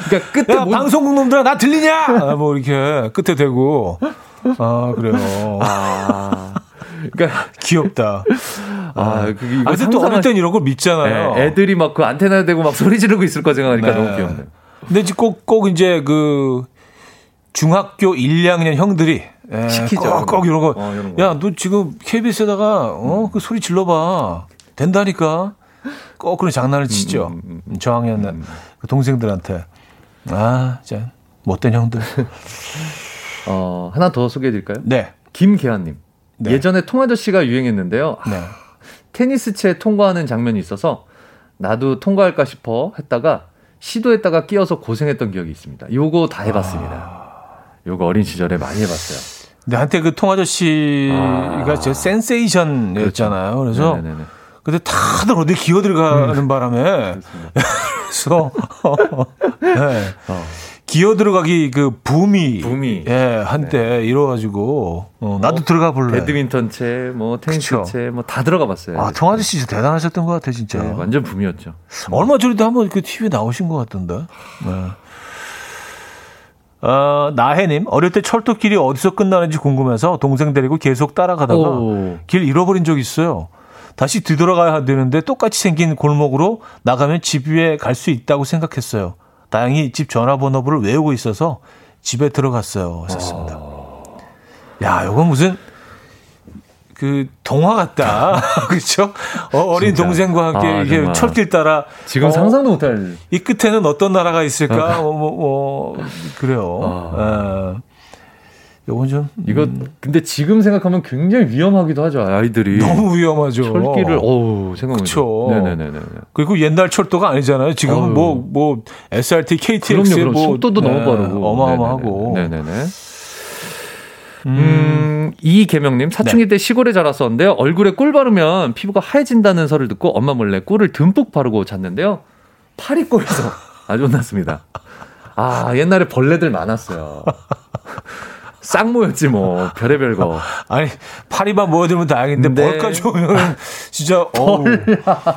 그러니까 끝에 야, 뭐... 방송국 놈들아 나 들리냐? 아, 뭐 이렇게 끝에 대고. 아, 그래요. 아. 그러니까 귀엽다. 아, 그 이거 아, 또 어릴 땐 이런 걸 믿잖아요. 네, 애들이 막 그 안테나 대고 막 소리 지르고 있을 거 생각하니까 네. 너무 귀엽네. 근데 꼭, 꼭 이제 그 중학교 1, 2학년 형들이 예, 시키죠. 꼭, 꼭 이런 거. 어, 이런 거. 야, 너 지금 KBS에다가 어, 그 소리 질러봐. 된다니까. 꼭 그런 장난을 치죠. 음, 음, 음. 저학년 음. 그 동생들한테. 아, 자, 못된 형들. 어, 하나 더 소개해 드릴까요? 네. 김계환님. 네. 예전에 통아저씨가 유행했는데요. 네. 테니스채 통과하는 장면이 있어서 나도 통과할까 싶어 했다가 시도했다가 끼어서 고생했던 기억이 있습니다. 요거 다 해봤습니다. 아... 요거 어린 시절에 많이 해봤어요. 근데 한때 그 통아저씨가 아... 저 센세이션이었잖아요. 그렇죠. 그래서 네네네. 근데 다들 어디 기어 들어가는 음. 바람에 그래서 네. 어. 기어 들어가기 그 붐이, 붐이. 예, 한때 네. 이뤄가지고 어, 나도 뭐, 들어가 볼래. 배드민턴 채, 뭐 테니스 채, 뭐 다 들어가 봤어요. 아, 통아저 씨 진짜 대단하셨던 것 같아, 진짜. 네, 완전 붐이었죠. 얼마 전에도 한번 그 TV에 나오신 것 같던데. 네. 어, 나혜님, 어릴 때 철도길이 어디서 끝나는지 궁금해서 동생 데리고 계속 따라가다가 오. 길 잃어버린 적 있어요. 다시 뒤돌아가야 되는데 똑같이 생긴 골목으로 나가면 집 위에 갈 수 있다고 생각했어요. 다행히 집 전화번호부를 외우고 있어서 집에 들어갔어요. 하셨습니다. 야, 이건 무슨 그 동화 같다. 그렇죠? 어, 린 동생과 함께 아, 이게 철길 따라 지금 어, 상상도 못할 이 끝에는 어떤 나라가 있을까? 어, 뭐, 뭐, 그래요. 아. 어. 요건 좀 이거 음. 근데 지금 생각하면 굉장히 위험하기도 하죠 아이들이 너무 위험하죠 철길을 어우 생각나죠 네네네 그리고 옛날 철도가 아니잖아요 지금은 뭐뭐 뭐 SRT, KTX 그럼요, 그럼. 뭐 속도도 네, 너무 빠르고 어마어마하고 네네네 음, 이계명님 사춘기 네. 때 시골에 자랐었는데요. 얼굴에 꿀 바르면 피부가 하얘진다는 설을 듣고 엄마 몰래 꿀을 듬뿍 바르고 잤는데요. 팔이 꼬여서 아주 혼났습니다. 아 옛날에 벌레들 많았어요. 쌍모였지 뭐 별의별 거. 아니 파리만 모여들면 다행인데 네. 벌까지 오면 진짜 벌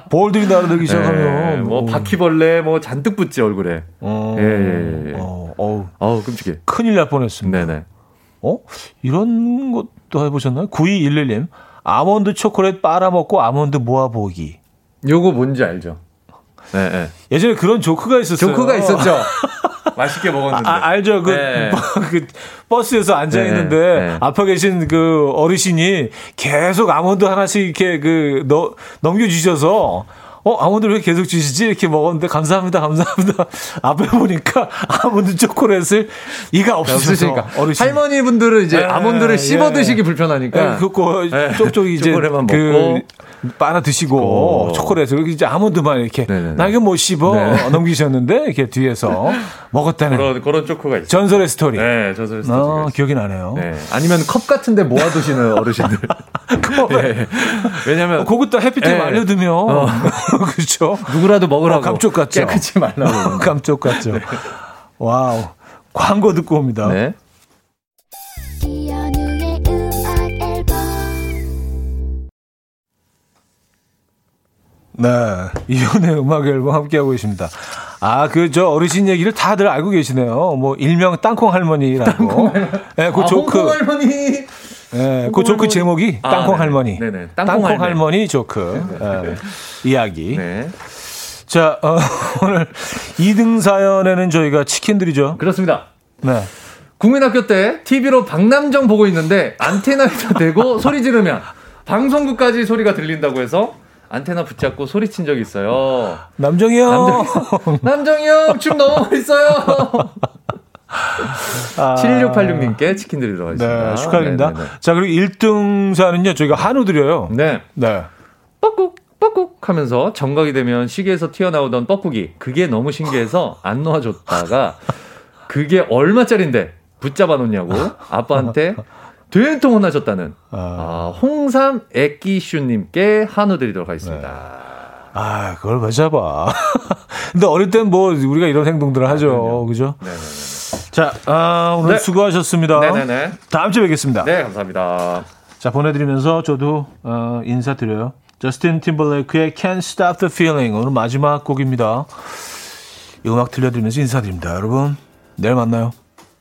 벌들이 날아들기 시작하면 네, 뭐 바퀴벌레 뭐 잔뜩 붙지 얼굴에. 어, 예, 예, 예. 어, 어우, 어우 끔찍해. 큰일 날 뻔했습니다. 네네. 어 이런 것도 해보셨나요? 9211님 아몬드 초콜릿 빨아먹고 아몬드 모아보기. 요거 뭔지 알죠? 네, 네. 예전에 그런 조크가 있었어요. 조크가 있었죠. 맛있게 먹었는데. 아, 알죠. 그, 네. 그 버스에서 앉아 네, 있는데 네, 네. 앞에 계신 그 어르신이 계속 아몬드 하나씩 이렇게 그 너, 넘겨주셔서 어, 아몬드를 왜 계속 주시지? 이렇게 먹었는데, 감사합니다, 감사합니다. 앞에 보니까 아몬드 초콜릿을 이가 없으시니까. 어르신. 할머니 분들은 이제 에, 네, 아몬드를 씹어 드시기 예. 불편하니까. 에, 그거 쪽쪽 이제. 초콜릿만 그 먹고. 빨아 드시고 초콜릿을 이제 아몬드만 이렇게 나 이거 못 씹어 네. 넘기셨는데 이렇게 뒤에서 먹었다는 그런 그런 초코가 있어요. 전설의 스토리. 네, 전설의 스토리. 어, 기억이 나네요. 네. 아니면 컵 같은데 모아두시는 어르신들. 네. 왜냐면 그것도 햇빛에 네. 말려두면 어. 그렇죠. 누구라도 먹으라고. 어, 감쪽 같죠. 깨끗이 말라고. 감쪽 같죠. 네. Wow. 광고 듣고 옵니다. 네. 네. 이혼의 음악 앨범 함께하고 있습니다. 아, 그, 저 어르신 얘기를 다들 알고 계시네요. 뭐, 일명 땅콩 할머니라고. 땅콩 할머니. 네, 그 아, 조크. 할머니. 네, 그 조크 제목이 아, 땅콩 네. 할머니. 네네. 땅콩, 땅콩 할머니 조크. 네. 이야기. 네. 자, 어, 오늘 2등 사연에는 저희가 치킨 드리죠. 그렇습니다. 네. 국민학교 때 TV로 박남정 보고 있는데 안테나에다 대고 소리 지르면 방송국까지 소리가 들린다고 해서 안테나 붙잡고 소리친 적 있어요. 남정이 형! 남정이 형! 춤 너무 멋있어요! 아, 7686님께 치킨 드리도록 하겠습니다. 네, 축하드립니다. 네네네. 자, 그리고 1등사는요, 저희가 한우 드려요. 네. 네. 뻑꾹, 뻑꾹 하면서 정각이 되면 시계에서 튀어나오던 뻐꾸기. 그게 너무 신기해서 안 놓아줬다가, 그게 얼마짜린데 붙잡아 놓냐고 아빠한테 된통 혼나셨다는 아. 아, 홍삼 애기슈님께 한우 드리도록 하겠습니다. 네. 아, 그걸 왜 잡아. 근데 어릴 땐 뭐 우리가 이런 행동들을 하죠. 아, 그죠? 네네네. 자, 아, 오늘 네. 수고하셨습니다. 네네네. 다음 주에 뵙겠습니다. 네, 감사합니다. 자, 보내드리면서 저도 어, 인사드려요. 저스틴 팀벌레이크의 Can't Stop the Feeling 오늘 마지막 곡입니다. 이 음악 들려드리면서 인사드립니다. 여러분, 내일 만나요.